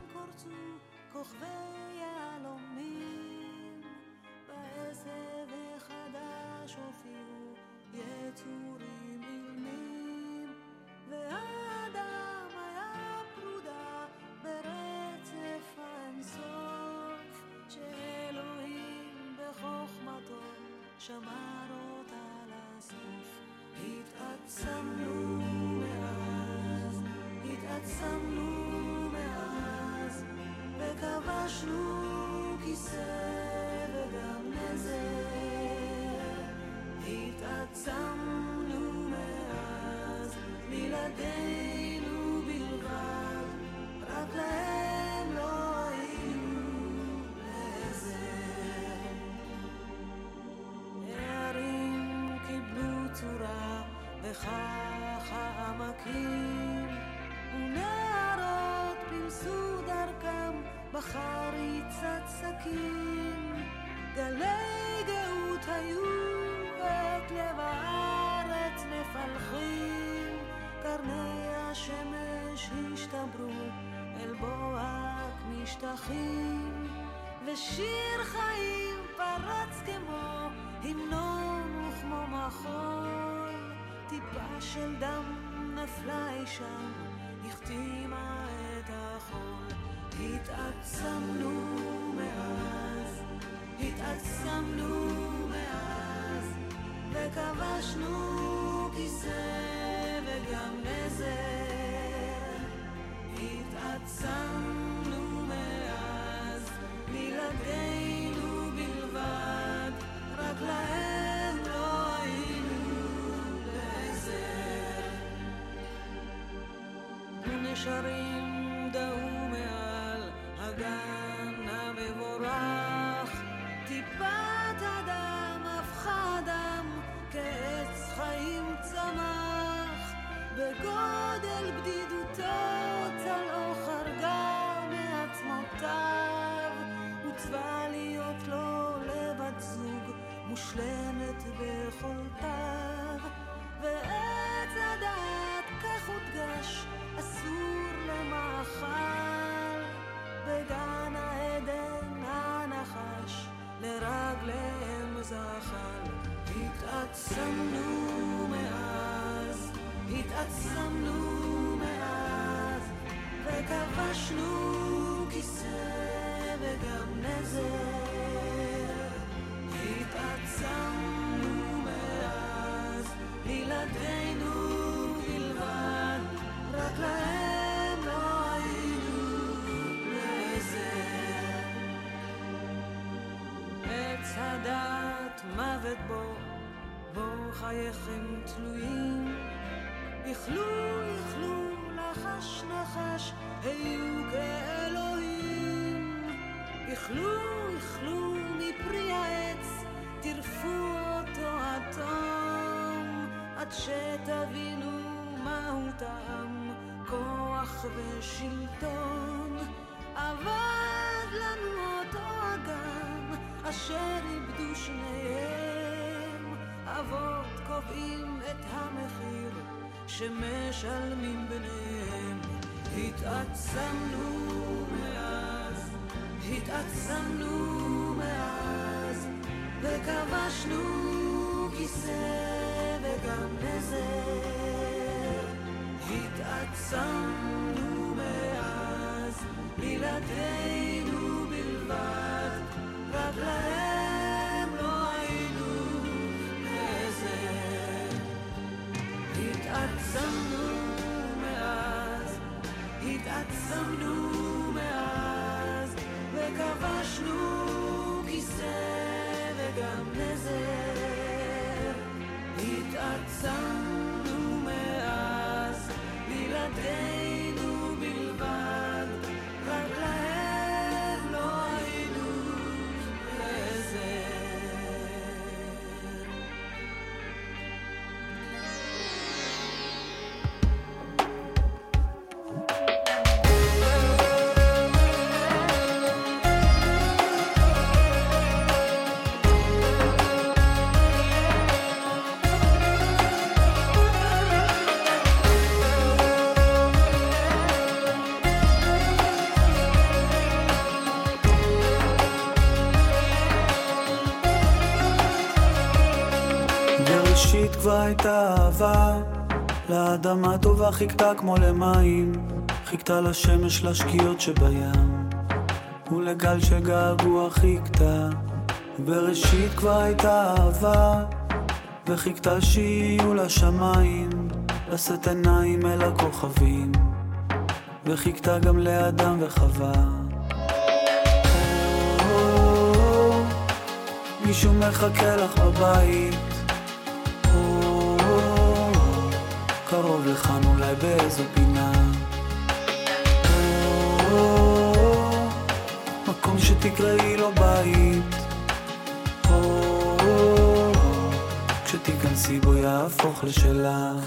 עד שתבינו מהו טעם, כוח ושלטון. אבד לנו אותו הגן. אשר איבדו שניהם, אבות קובעים את המחיר שמשלמים ביניהם. התעצמנו מאז, התעצמנו מאז, וכבשנו כיסא וגם נזר, התעצמנו מאז בלעדינו בלבד, רק להם לא היינו נזר. התעצמנו מאז, התעצמנו מאז, וכבשנו כיסא וגם נזר. התעצמנו מאז, בלעדינו לאדמה טובה חיכתה כמו למים, חיכתה לשמש לשקיעות שבים, ולגל של געגוע חיכתה. בראשית כבר הייתה אהבה, וחיכתה שיהיו לה שמיים, לשאת עיניים אל הכוכבים, וחיכתה גם לאדם וחווה. מישהו מחכה לך בבית לכאן אולי באיזו פינה. מקום שתקראי לו בית. כשתיכנסי בו יהפוך לשלך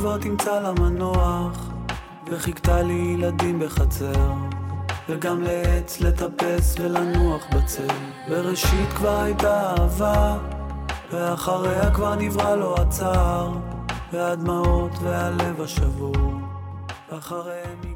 שכבר תמצא לה מנוח, וחיכתה לי ילדים בחצר, וגם לעץ לטפס ולנוח בצל. בראשית כבר הייתה אהבה, ואחריה כבר נברא לו הצער, והדמעות והלב השבור, ואחריהם הגיע...